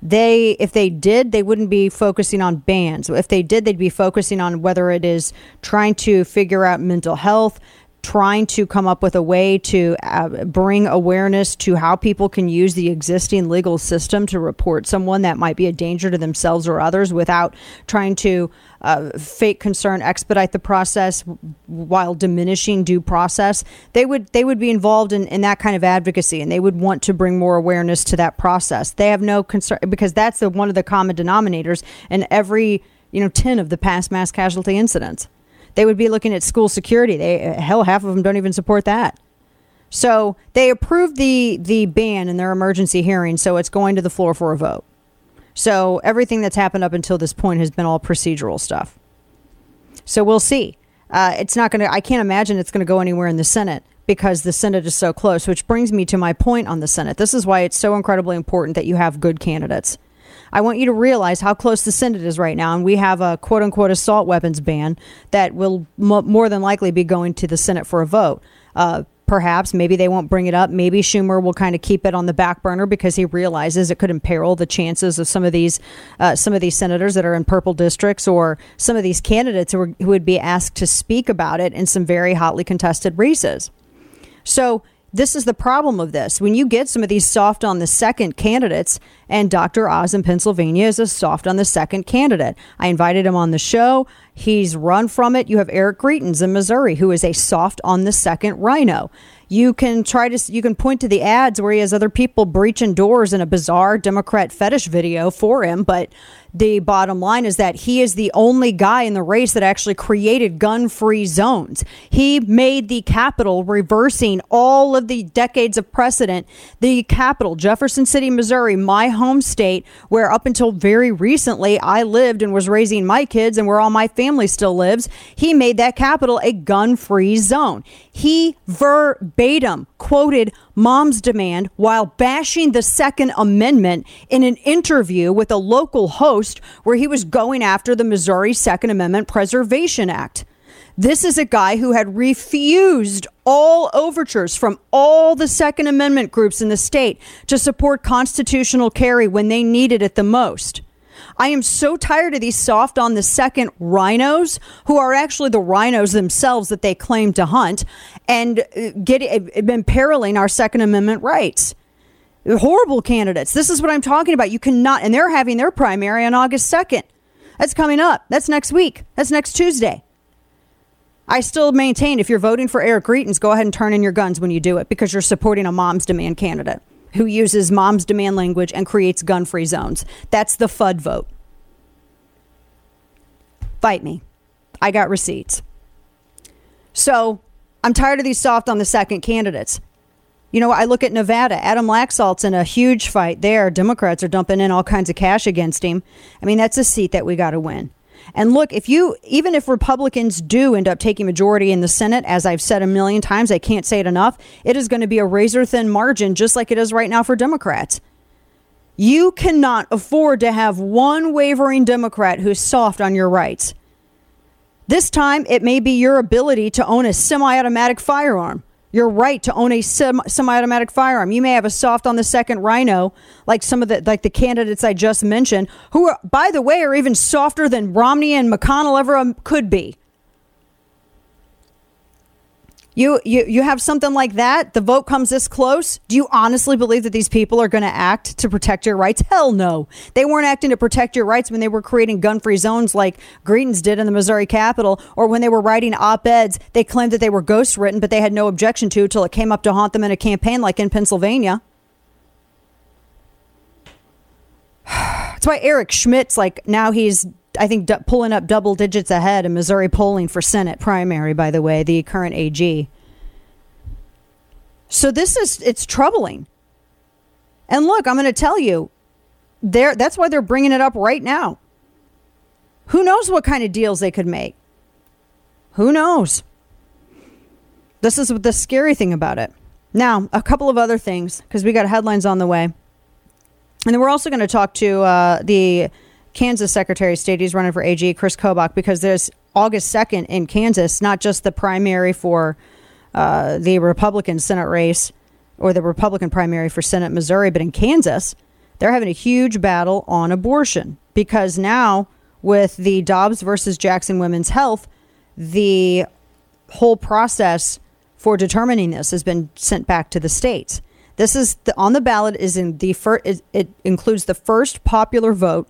They if they did, they wouldn't be focusing on bans. If they did, they'd be focusing on whether it is trying to figure out mental health, trying to come up with a way to uh, bring awareness to how people can use the existing legal system to report someone that might be a danger to themselves or others without trying to uh, fake concern expedite the process while diminishing due process. They would they would be involved in, in that kind of advocacy and they would want to bring more awareness to that process. They have no concern because that's the one of the common denominators in every you know 10 of the past mass casualty incidents they would be looking at school security. They hell, half of them don't even support that. So they approved the the ban in their emergency hearing, so it's going to the floor for a vote. So everything that's happened up until this point has been all procedural stuff. So we'll see. Uh, it's not going to. I can't imagine it's going to go anywhere in the Senate because the Senate is so close. Which brings me to my point on the Senate. This is why it's so incredibly important that you have good candidates. I want you to realize how close the Senate is right now. And we have a quote unquote assault weapons ban that will m- more than likely be going to the Senate for a vote. Uh, perhaps maybe they won't bring it up. Maybe Schumer will kind of keep it on the back burner because he realizes it could imperil the chances of some of these uh, some of these senators that are in purple districts or some of these candidates who, are, who would be asked to speak about it in some very hotly contested races. So this is the problem of this. When you get some of these soft on the second candidates, and Dr. Oz in Pennsylvania is a soft on the second candidate. I invited him on the show. He's run from it. You have Eric Greitens in Missouri, who is a soft on the second rhino. You can try to you can point to the ads where he has other people breaching doors in a bizarre Democrat fetish video for him, but the bottom line is that he is the only guy in the race that actually created gun free zones. He made the Capitol, reversing all of the decades of precedent. The Capitol, Jefferson City, Missouri, my home state, where up until very recently I lived and was raising my kids and where all my family still lives, he made that Capitol a gun free zone. He verbatim quoted mom's demand while bashing the Second Amendment in an interview with a local host where he was going after the Missouri Second Amendment Preservation Act. This is a guy who had refused all overtures from all the Second Amendment groups in the state to support constitutional carry when they needed it the most. I am so tired of these soft on the second rhinos who are actually the rhinos themselves that they claim to hunt and uh, get uh, imperiling our Second Amendment rights. Horrible candidates. This is what I'm talking about. You cannot, and they're having their primary on August 2nd. That's coming up. That's next week. That's next Tuesday. I still maintain if you're voting for Eric Greitens, go ahead and turn in your guns when you do it because you're supporting a mom's demand candidate who uses mom's demand language and creates gun free zones. That's the FUD vote. Fight me. I got receipts. So I'm tired of these soft on the second candidates. You know, I look at Nevada. Adam Laxalt's in a huge fight there. Democrats are dumping in all kinds of cash against him. I mean, that's a seat that we got to win. And look, if you, even if Republicans do end up taking majority in the Senate, as I've said a million times, I can't say it enough, it is going to be a razor thin margin, just like it is right now for Democrats. You cannot afford to have one wavering Democrat who's soft on your rights. This time, it may be your ability to own a semi automatic firearm your right to own a semi-automatic firearm. You may have a soft on the second rhino, like some of the like the candidates I just mentioned, who are, by the way, are even softer than Romney and McConnell ever um, could be. You, you you have something like that. The vote comes this close. Do you honestly believe that these people are going to act to protect your rights? Hell no. They weren't acting to protect your rights when they were creating gun-free zones like Greitens did in the Missouri Capitol, or when they were writing op-eds. They claimed that they were ghost-written, but they had no objection to until it came up to haunt them in a campaign like in Pennsylvania. <sighs> That's why Eric Schmitt's like now he's I think d- pulling up double digits ahead in Missouri polling for Senate primary, by the way, the current AG. So this is it's troubling. And look, I'm going to tell you, there that's why they're bringing it up right now. Who knows what kind of deals they could make? Who knows? This is the scary thing about it. Now, a couple of other things because we got headlines on the way, and then we're also going to talk to uh, the Kansas Secretary of State. He's running for AG, Kris Kobach, because there's August 2nd in Kansas, not just the primary for uh, the Republican Senate race or the Republican primary for Senate Missouri, but in Kansas, they're having a huge battle on abortion because now with the Dobbs versus Jackson Women's Health, the whole process for determining this has been sent back to the states. This is the, on the ballot is in the. It, it includes the first popular vote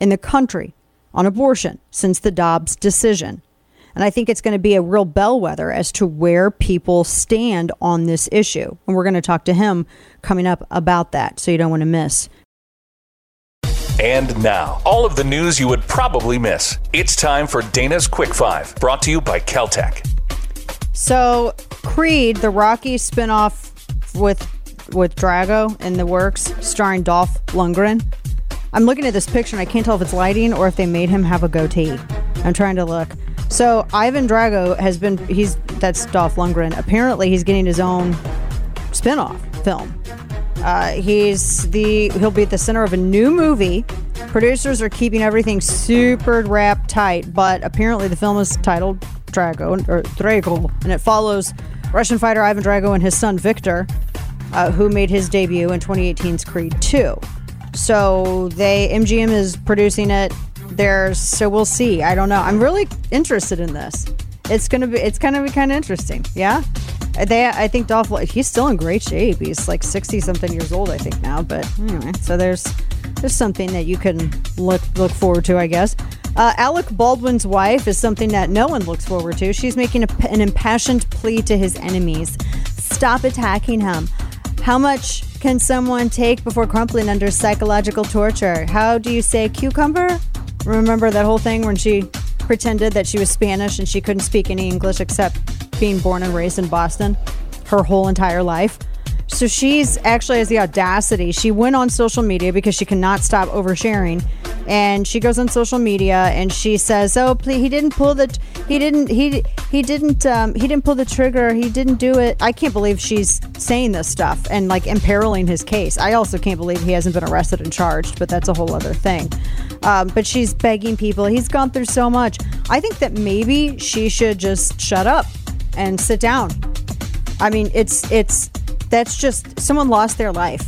in the country on abortion since the Dobbs decision. And I think it's going to be a real bellwether as to where people stand on this issue. And we're going to talk to him coming up about that. So you don't want to miss. And now, all of the news you would probably miss. It's time for Dana's Quick Five, brought to you by KelTec. So Creed, the Rocky spinoff with with Drago in the works, starring Dolph Lundgren. I'm looking at this picture and I can't tell if it's lighting or if they made him have a goatee. I'm trying to look. So Ivan Drago has been he's that's Dolph Lundgren. Apparently he's getting his own spin-off film. Uh, he's the he'll be at the center of a new movie. Producers are keeping everything super wrapped tight, but apparently the film is titled Drago or Drago, and it follows Russian fighter Ivan Drago and his son Victor, uh, who made his debut in 2018's Creed 2. So they MGM is producing it. There's so we'll see. I don't know. I'm really interested in this. It's gonna be. It's gonna be kind of interesting. Yeah. They. I think Dolph. He's still in great shape. He's like 60 something years old. I think now. But anyway. So there's there's something that you can look look forward to. I guess. Uh, Alec Baldwin's wife is something that no one looks forward to. She's making a, an impassioned plea to his enemies: stop attacking him. How much can someone take before crumpling under psychological torture? How do you say cucumber? Remember that whole thing when she pretended that she was Spanish and she couldn't speak any English except being born and raised in Boston her whole entire life? So she's actually has the audacity. She went on social media because she cannot stop oversharing, and she goes on social media and she says, "Oh, please, he didn't pull the, he didn't, he he didn't, um, he didn't pull the trigger. He didn't do it." I can't believe she's saying this stuff and like imperiling his case. I also can't believe he hasn't been arrested and charged, but that's a whole other thing. Um, but she's begging people. He's gone through so much. I think that maybe she should just shut up and sit down. I mean, it's it's that's just someone lost their life,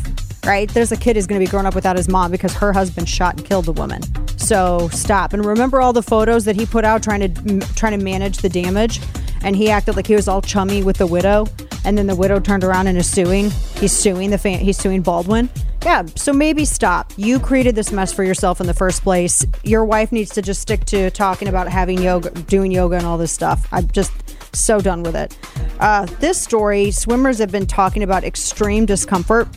right? There's a kid who's going to be growing up without his mom because her husband shot and killed the woman. So stop and remember all the photos that he put out trying to trying to manage the damage, and he acted like he was all chummy with the widow, and then the widow turned around and is suing. He's suing the fan. He's suing Baldwin. Yeah, so maybe stop. You created this mess for yourself in the first place. Your wife needs to just stick to talking about having yoga, doing yoga, and all this stuff. I'm just so done with it. Uh, this story swimmers have been talking about extreme discomfort,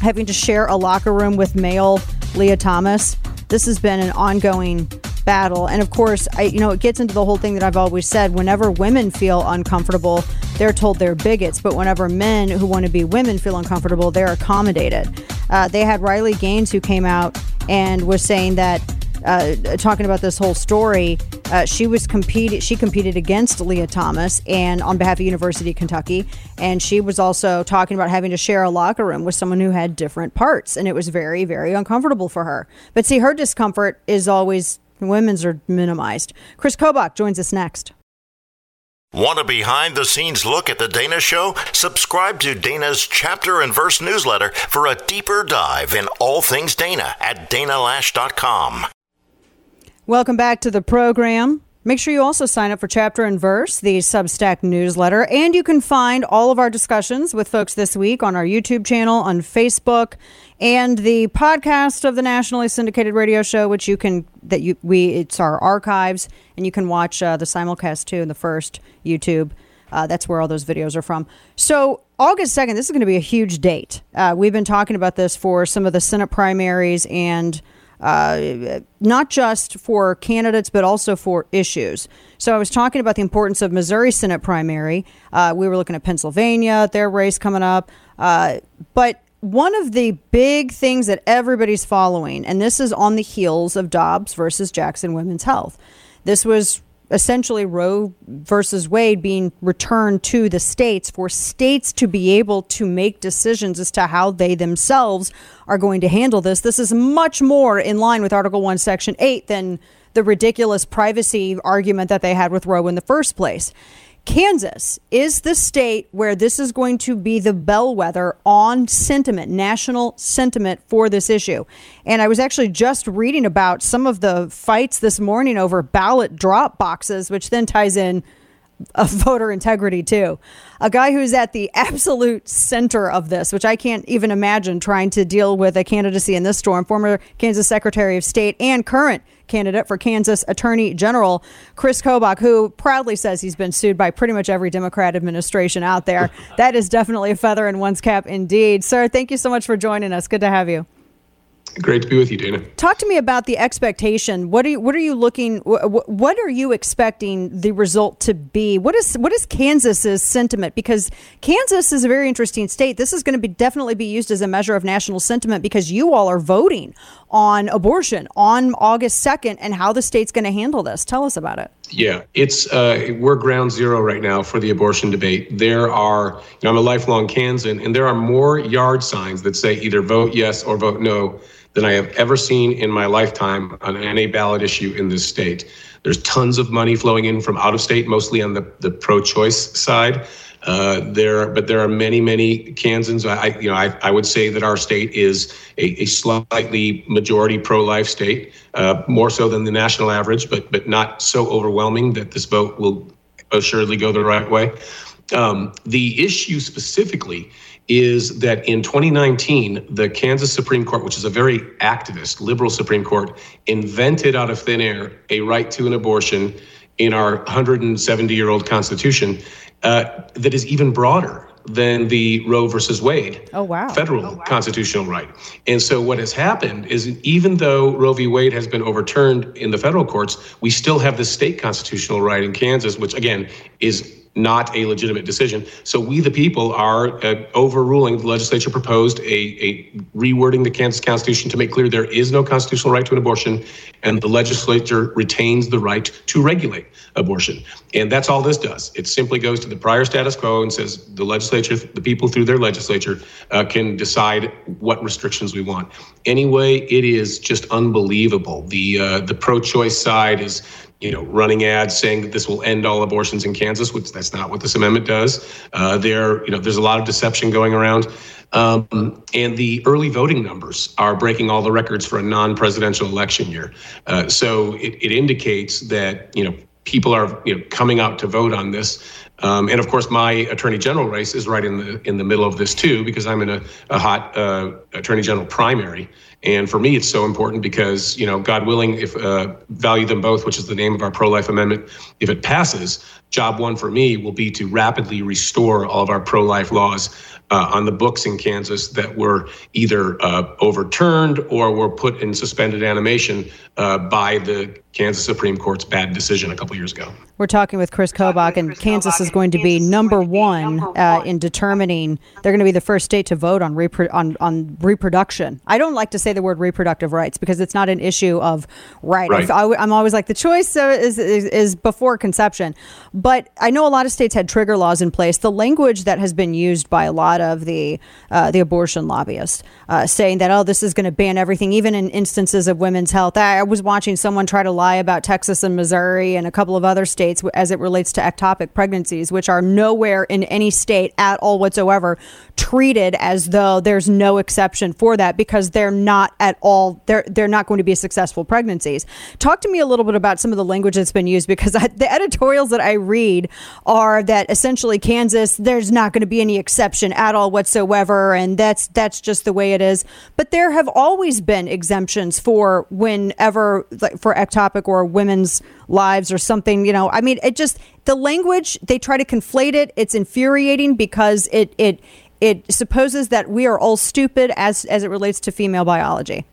having to share a locker room with male Lia Thomas. This has been an ongoing battle. And of course, I, you know, it gets into the whole thing that I've always said whenever women feel uncomfortable, they're told they're bigots. But whenever men who want to be women feel uncomfortable, they're accommodated. Uh, they had Riley Gaines who came out and was saying that uh, talking about this whole story. Uh, she was competed. She competed against Lia Thomas and on behalf of University of Kentucky, and she was also talking about having to share a locker room with someone who had different parts, and it was very, very uncomfortable for her. But see, her discomfort is always women's are minimized. Kris Kobach joins us next. Want a behind the scenes look at the Dana Show? Subscribe to Dana's chapter and verse newsletter for a deeper dive in all things Dana at DanaLoesch.com. Welcome back to the program. Make sure you also sign up for Chapter and Verse, the Substack newsletter, and you can find all of our discussions with folks this week on our YouTube channel, on Facebook, and the podcast of the nationally syndicated radio show, which you can that you we it's our archives, and you can watch uh, the simulcast too in the first YouTube. Uh, that's where all those videos are from. So August 2nd, this is going to be a huge date. Uh, we've been talking about this for some of the Senate primaries and uh, not just for candidates, but also for issues. So I was talking about the importance of Missouri Senate primary. Uh, we were looking at Pennsylvania, their race coming up. Uh, but one of the big things that everybody's following, and this is on the heels of Dobbs versus Jackson Women's Health. This was essentially Roe versus Wade being returned to the states for states to be able to make decisions as to how they themselves are going to handle this. This is much more in line with Article 1, Section 8 than the ridiculous privacy argument that they had with Roe in the first place. Kansas is the state where this is going to be the bellwether on sentiment, national sentiment for this issue. And I was actually just reading about some of the fights this morning over ballot drop boxes, which then ties in of <laughs> voter integrity too. A guy who's at the absolute center of this, which I can't even imagine trying to deal with a candidacy in this storm. Former Kansas Secretary of State and current candidate for Kansas Attorney General Kris Kobach, who proudly says he's been sued by pretty much every Democrat administration out there. <laughs> that is definitely a feather in one's cap indeed. Sir, thank you so much for joining us. Good to have you. Great to be with you, Dana. Talk to me about the expectation. What are you, what are you looking? What are you expecting the result to be? What is what is Kansas's sentiment? Because Kansas is a very interesting state. This is going to be definitely be used as a measure of national sentiment because you all are voting on abortion on August second, and how the state's going to handle this. Tell us about it. Yeah, it's uh, we're ground zero right now for the abortion debate. There are, you know, I'm a lifelong Kansan, and there are more yard signs that say either vote yes or vote no than I have ever seen in my lifetime on any ballot issue in this state. There's tons of money flowing in from out of state, mostly on the, the pro-choice side. Uh, there, but there are many, many Kansans. I, you know, I, I would say that our state is a, a slightly majority pro-life state, uh, more so than the national average, but but not so overwhelming that this vote will assuredly go the right way. Um, the issue specifically is that in 2019, the Kansas Supreme Court, which is a very activist, liberal Supreme Court, invented out of thin air a right to an abortion in our 170 year old Constitution uh, that is even broader than the Roe versus Wade oh, wow. federal oh, wow. constitutional right. And so what has happened is even though Roe v. Wade has been overturned in the federal courts, we still have the state constitutional right in Kansas, which again is not a legitimate decision. So we, the people, are uh, overruling. The legislature proposed a, a rewording the Kansas Constitution to make clear there is no constitutional right to an abortion, and the legislature retains the right to regulate abortion. And that's all this does. It simply goes to the prior status quo and says the legislature, the people through their legislature, uh, can decide what restrictions we want. Anyway, it is just unbelievable. The uh, the pro-choice side is you know, running ads saying that this will end all abortions in Kansas, which that's not what this amendment does. Uh, there, you know, there's a lot of deception going around. Um, and the early voting numbers are breaking all the records for a non-presidential election year. Uh, so it, it indicates that, you know, people are you know, coming out to vote on this. Um, and of course, my attorney general race is right in the in the middle of this too, because I'm in a, a hot uh, attorney general primary. And for me, it's so important because, you know, God willing, if uh, value them both, which is the name of our pro life amendment, if it passes, job one for me will be to rapidly restore all of our pro life laws uh, on the books in Kansas that were either uh, overturned or were put in suspended animation uh, by the Kansas Supreme Court's bad decision a couple years ago. We're talking with Kris Kobach, and Kansas is going to be number one uh, in determining. They're going to be the first state to vote on, repro- on on reproduction. I don't like to say the word reproductive rights because it's not an issue of right. right. I, am always like the choice is, is is before conception, but I know a lot of states had trigger laws in place. The language that has been used by a lot of the uh, the abortion lobbyists, uh, saying that oh this is going to ban everything, even in instances of women's health. I, I was watching someone try to lie about Texas and Missouri and a couple of other states as it relates to ectopic pregnancies, which are nowhere in any state at all whatsoever treated as though there's no exception for that because they're not at all they're they're not going to be successful pregnancies. Talk to me a little bit about some of the language that's been used because <laughs> I, the editorials that I read are that essentially Kansas there's not going to be any exception at all whatsoever and that's that's just the way it is. But there have always been exemptions for whenever like for ectopic or women's lives or something, you know. I mean, it just the language they try to conflate it. It's infuriating because it it it supposes that we are all stupid as as it relates to female biology.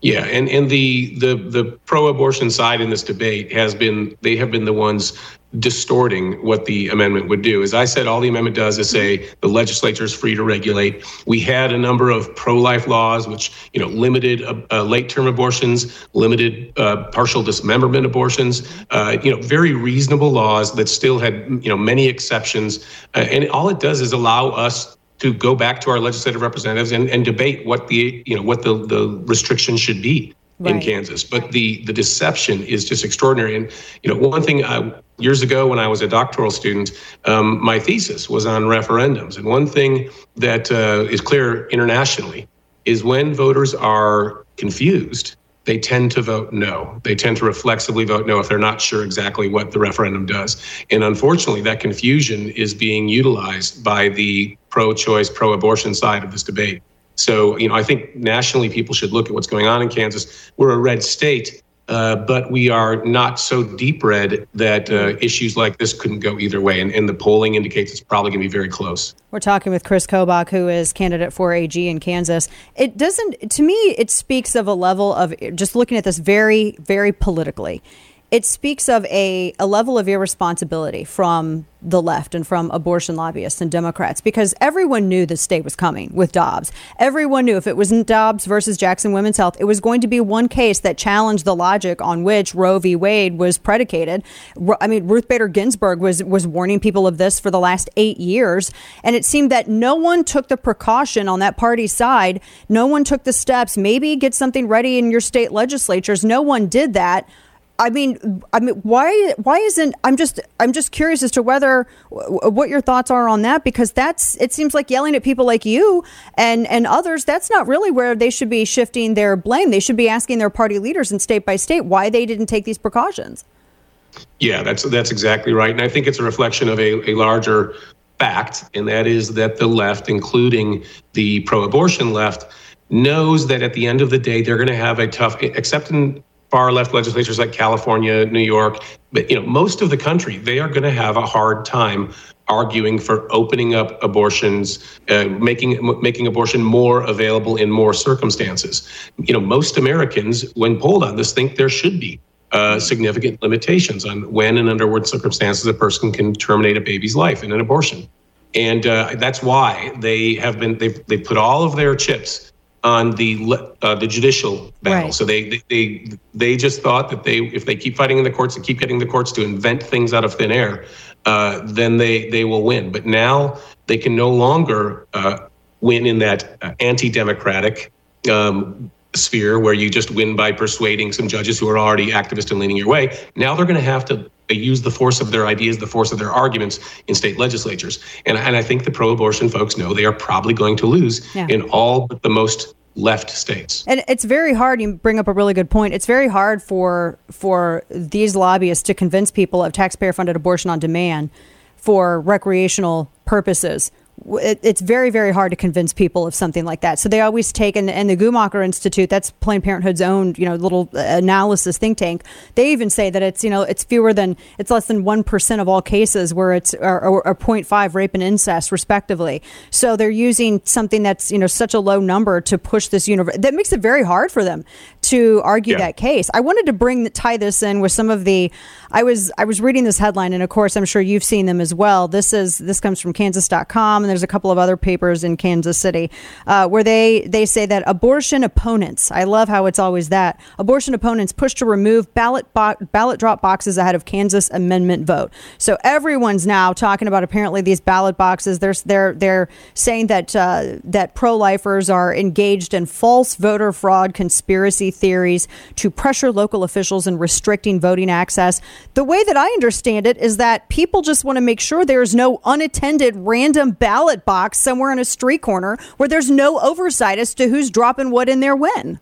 Yeah, and and the the the pro-abortion side in this debate has been they have been the ones distorting what the amendment would do. As I said, all the amendment does is say the legislature is free to regulate. We had a number of pro-life laws, which you know limited uh, uh, late-term abortions, limited uh, partial dismemberment abortions. Uh, you know, very reasonable laws that still had you know many exceptions. Uh, and all it does is allow us to go back to our legislative representatives and, and debate what the you know what the the restrictions should be right. in Kansas. But the the deception is just extraordinary. And you know, one thing uh, years ago when I was a doctoral student, um, my thesis was on referendums. And one thing that uh, is clear internationally is when voters are confused they tend to vote no. They tend to reflexively vote no if they're not sure exactly what the referendum does. And unfortunately, that confusion is being utilized by the pro choice, pro abortion side of this debate. So, you know, I think nationally people should look at what's going on in Kansas. We're a red state. Uh, but we are not so deep red that uh, issues like this couldn't go either way. And, and the polling indicates it's probably going to be very close. We're talking with Kris Kobach, who is candidate for AG in Kansas. It doesn't, to me, it speaks of a level of just looking at this very, very politically it speaks of a, a level of irresponsibility from the left and from abortion lobbyists and Democrats because everyone knew this state was coming with Dobbs. Everyone knew if it wasn't Dobbs versus Jackson Women's Health, it was going to be one case that challenged the logic on which Roe v. Wade was predicated. I mean, Ruth Bader Ginsburg was was warning people of this for the last eight years, and it seemed that no one took the precaution on that party side. No one took the steps. Maybe get something ready in your state legislatures. No one did that I mean, I mean, why? Why isn't? I'm just, I'm just curious as to whether what your thoughts are on that because that's. It seems like yelling at people like you and and others. That's not really where they should be shifting their blame. They should be asking their party leaders in state by state why they didn't take these precautions. Yeah, that's that's exactly right, and I think it's a reflection of a, a larger fact, and that is that the left, including the pro-abortion left, knows that at the end of the day they're going to have a tough, except in far left legislatures like California, New York, but you know most of the country, they are going to have a hard time arguing for opening up abortions, uh, making making abortion more available in more circumstances. You know, most Americans, when polled on this, think there should be uh, significant limitations on when and under what circumstances a person can terminate a baby's life in an abortion, and uh, that's why they have been they've they put all of their chips on the uh, the judicial battle. Right. So they, they they just thought that they if they keep fighting in the courts and keep getting the courts to invent things out of thin air, uh, then they they will win. But now they can no longer uh, win in that uh, anti-democratic. Um, sphere where you just win by persuading some judges who are already activist and leaning your way. Now they're going to have to use the force of their ideas, the force of their arguments in state legislatures. And, and I think the pro abortion folks know they are probably going to lose yeah. in all but the most left states. And it's very hard. You bring up a really good point. It's very hard for for these lobbyists to convince people of taxpayer funded abortion on demand for recreational purposes it, it's very, very hard to convince people of something like that. So they always take, and, and the Guttmacher Institute, that's Planned Parenthood's own, you know, little uh, analysis think tank. They even say that it's, you know, it's fewer than, it's less than 1% of all cases where it's, or 0.5 rape and incest, respectively. So they're using something that's, you know, such a low number to push this universe. That makes it very hard for them to argue yeah. that case. I wanted to bring, tie this in with some of the, I was, I was reading this headline, and of course, I'm sure you've seen them as well. This is, this comes from Kansas.com and there's a couple of other papers in Kansas City uh, where they they say that abortion opponents. I love how it's always that abortion opponents push to remove ballot bo- ballot drop boxes ahead of Kansas amendment vote. So everyone's now talking about apparently these ballot boxes. They're they're they're saying that uh, that pro lifers are engaged in false voter fraud conspiracy theories to pressure local officials in restricting voting access. The way that I understand it is that people just want to make sure there's no unattended random ballot ballot box somewhere in a street corner where there's no oversight as to who's dropping what in there when.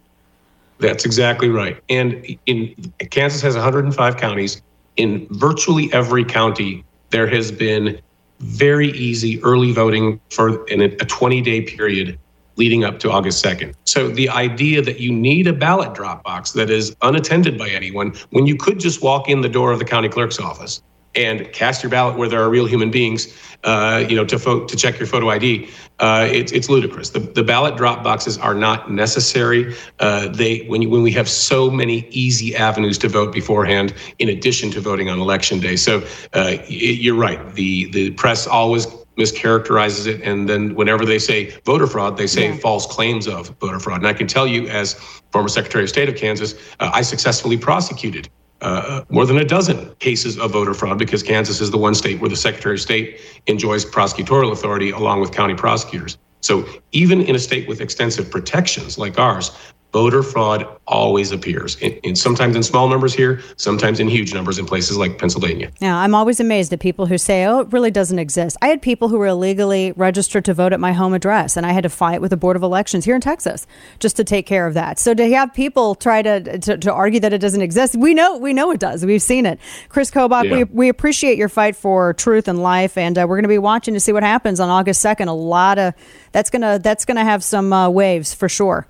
That's exactly right. And in Kansas has 105 counties. In virtually every county, there has been very easy early voting for in a 20 day period leading up to August 2nd. So the idea that you need a ballot drop box that is unattended by anyone when you could just walk in the door of the county clerk's office and cast your ballot where there are real human beings, uh, you know, to fo- to check your photo ID. Uh, it's it's ludicrous. The, the ballot drop boxes are not necessary. Uh, they when you, when we have so many easy avenues to vote beforehand, in addition to voting on election day. So uh, you're right. The the press always mischaracterizes it, and then whenever they say voter fraud, they say yeah. false claims of voter fraud. And I can tell you, as former Secretary of State of Kansas, uh, I successfully prosecuted uh, more than a dozen cases of voter fraud because Kansas is the one state where the Secretary of State enjoys prosecutorial authority along with county prosecutors. So even in a state with extensive protections like ours, voter fraud always appears, in, in sometimes in small numbers here, sometimes in huge numbers in places like Pennsylvania. Yeah, I'm always amazed at people who say, "Oh, it really doesn't exist." I had people who were illegally registered to vote at my home address, and I had to fight with the Board of Elections here in Texas just to take care of that. So to have people try to to, to argue that it doesn't exist, we know we know it does. We've seen it. Kris Kobach, Yeah. we we appreciate your fight for truth and life, and uh, we're going to be watching to see what happens on August second. A lot of that's gonna that's gonna have some uh, waves for sure.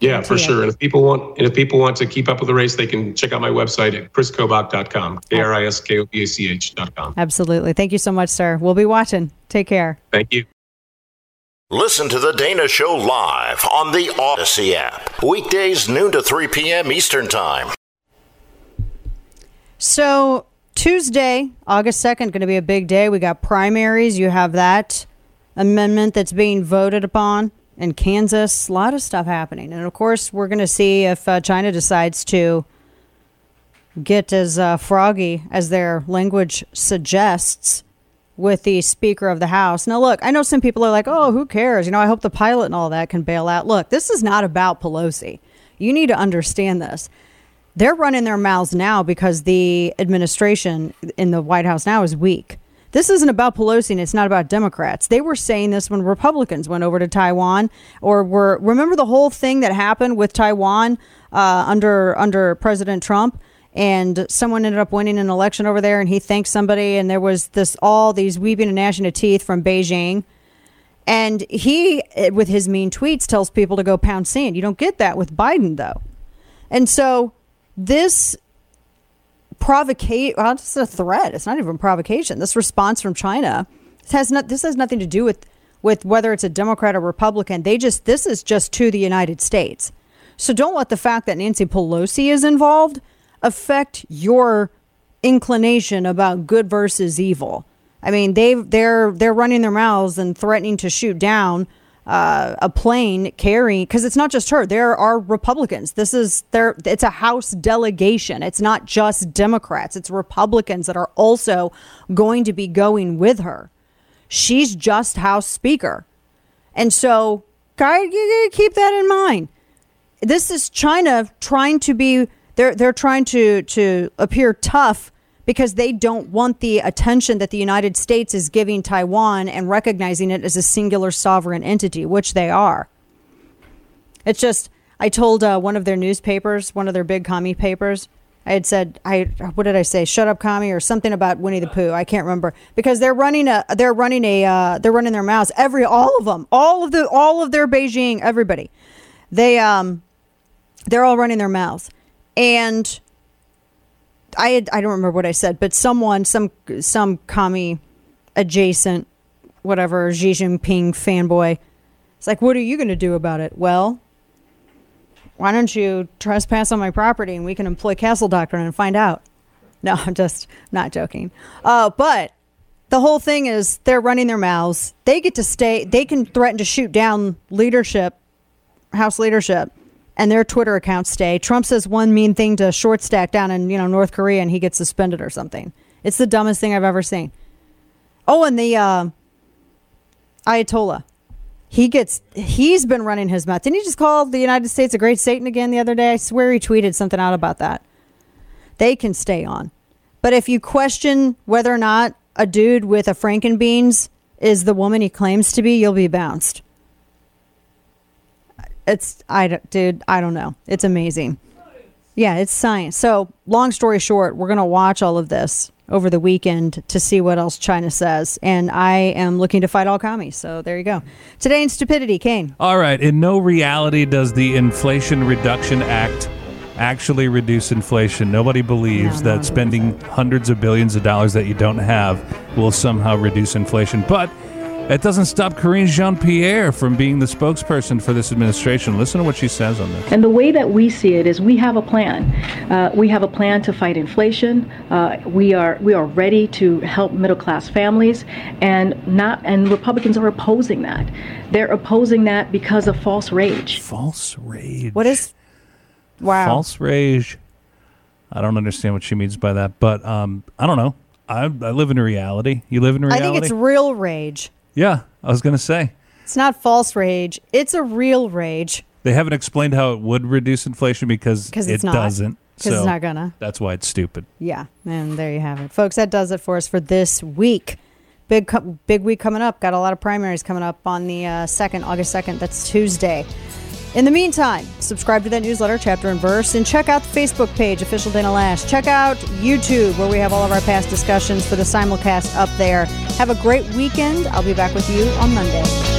Yeah, for sure. And if people want, and if people want to keep up with the race, they can check out my website at kriskobach.com, K R I S K O B A C H.com. Absolutely. Thank you so much, sir. We'll be watching. Take care. Thank you. Listen to The Dana Show live on the Odyssey app. Weekdays, noon to 3 p.m. Eastern Time. So Tuesday, August second, going to be a big day. We got primaries. You have that amendment that's being voted upon in Kansas. A lot of stuff happening, and of course, we're going to see if uh, China decides to get as uh, froggy as their language suggests with the Speaker of the House. Now, look, I know some people are like, "Oh, who cares?" You know, I hope the pilot and all that can bail out. Look, this is not about Pelosi. You need to understand this they're running their mouths now because the administration in the White House now is weak. This isn't about Pelosi and it's not about Democrats. They were saying this when Republicans went over to Taiwan or were remember the whole thing that happened with Taiwan uh, under under President Trump and someone ended up winning an election over there and he thanked somebody and there was this all these weeping and gnashing of teeth from Beijing. And he, eh, with his mean tweets, tells people to go pound sand. You don't get that with Biden, though. And so this provocate well, it's a threat. It's not even provocation. This response from China this has not this has nothing to do with with whether it's a Democrat or Republican. They just this is just to the United States. So don't let the fact that Nancy Pelosi is involved affect your inclination about good versus evil. I mean, they they're they're running their mouths and threatening to shoot down uh, a plane carrying because it's not just her. There are Republicans. This is there. It's a House delegation. It's not just Democrats. It's Republicans that are also going to be going with her. She's just House Speaker, and so keep that in mind. This is China trying to be. They're they're trying to to appear tough because they don't want the attention that the United States is giving Taiwan and recognizing it as a singular sovereign entity, which they are. It's just, I told uh, one of their newspapers, one of their big commie papers, I had said, I what did I say? Shut up, commie, or something about Winnie the Pooh. I can't remember because they're running a, they're running a, uh, they're running their mouths. Every, all of them, all of the, all of their Beijing, everybody, they, um, they're all running their mouths, and I had, I don't remember what I said, but someone, some some commie adjacent, whatever Xi Jinping fanboy, it's like, what are you going to do about it? Well, why don't you trespass on my property and we can employ castle doctrine and find out? No, I'm just not joking. Uh, but the whole thing is they're running their mouths. They get to stay. They can threaten to shoot down leadership, House leadership, and their Twitter accounts stay. Trump says one mean thing to short stack down in you know North Korea, and he gets suspended or something. It's the dumbest thing I've ever seen. Oh, and the uh, Ayatollah, he gets he's been running his mouth. Didn't he just call the United States a great Satan again the other day? I swear he tweeted something out about that. They can stay on, but if you question whether or not a dude with a Frankenbeans is the woman he claims to be, you'll be bounced. It's I dude, I don't know. It's amazing. Yeah, it's science. So, long story short, we're going to watch all of this over the weekend to see what else China says. And I am looking to fight all commies. So, there you go. Today in stupidity, Kane. All right. In no reality does the Inflation Reduction Act actually reduce inflation. Nobody believes that spending hundreds of billions of dollars that you don't have will somehow reduce inflation. But it doesn't stop Karine Jean Pierre from being the spokesperson for this administration. Listen to what she says on this. And the way that we see it is we have a plan. Uh, we have a plan to fight inflation. Uh, we are we are ready to help middle class families, and not and Republicans are opposing that. They're opposing that because of false rage. False rage. What is? Wow. False rage. I don't understand what she means by that, but um, I don't know. I, I live in reality. You live in reality. I think it's real rage. Yeah, I was gonna say. It's not false rage. It's a real rage. They haven't explained how it would reduce inflation because it it's not. doesn't. 'Cause it's So not gonna. That's why it's stupid. Yeah, and there you have it, folks. That does it for us for this week. Big big week coming up. Got a lot of primaries coming up on the uh, second, August second. That's Tuesday. In the meantime, subscribe to that newsletter, chapter and verse, and check out the Facebook page, official Dana Loesch. Check out YouTube, where we have all of our past discussions for the simulcast up there. Have a great weekend. I'll be back with you on Monday.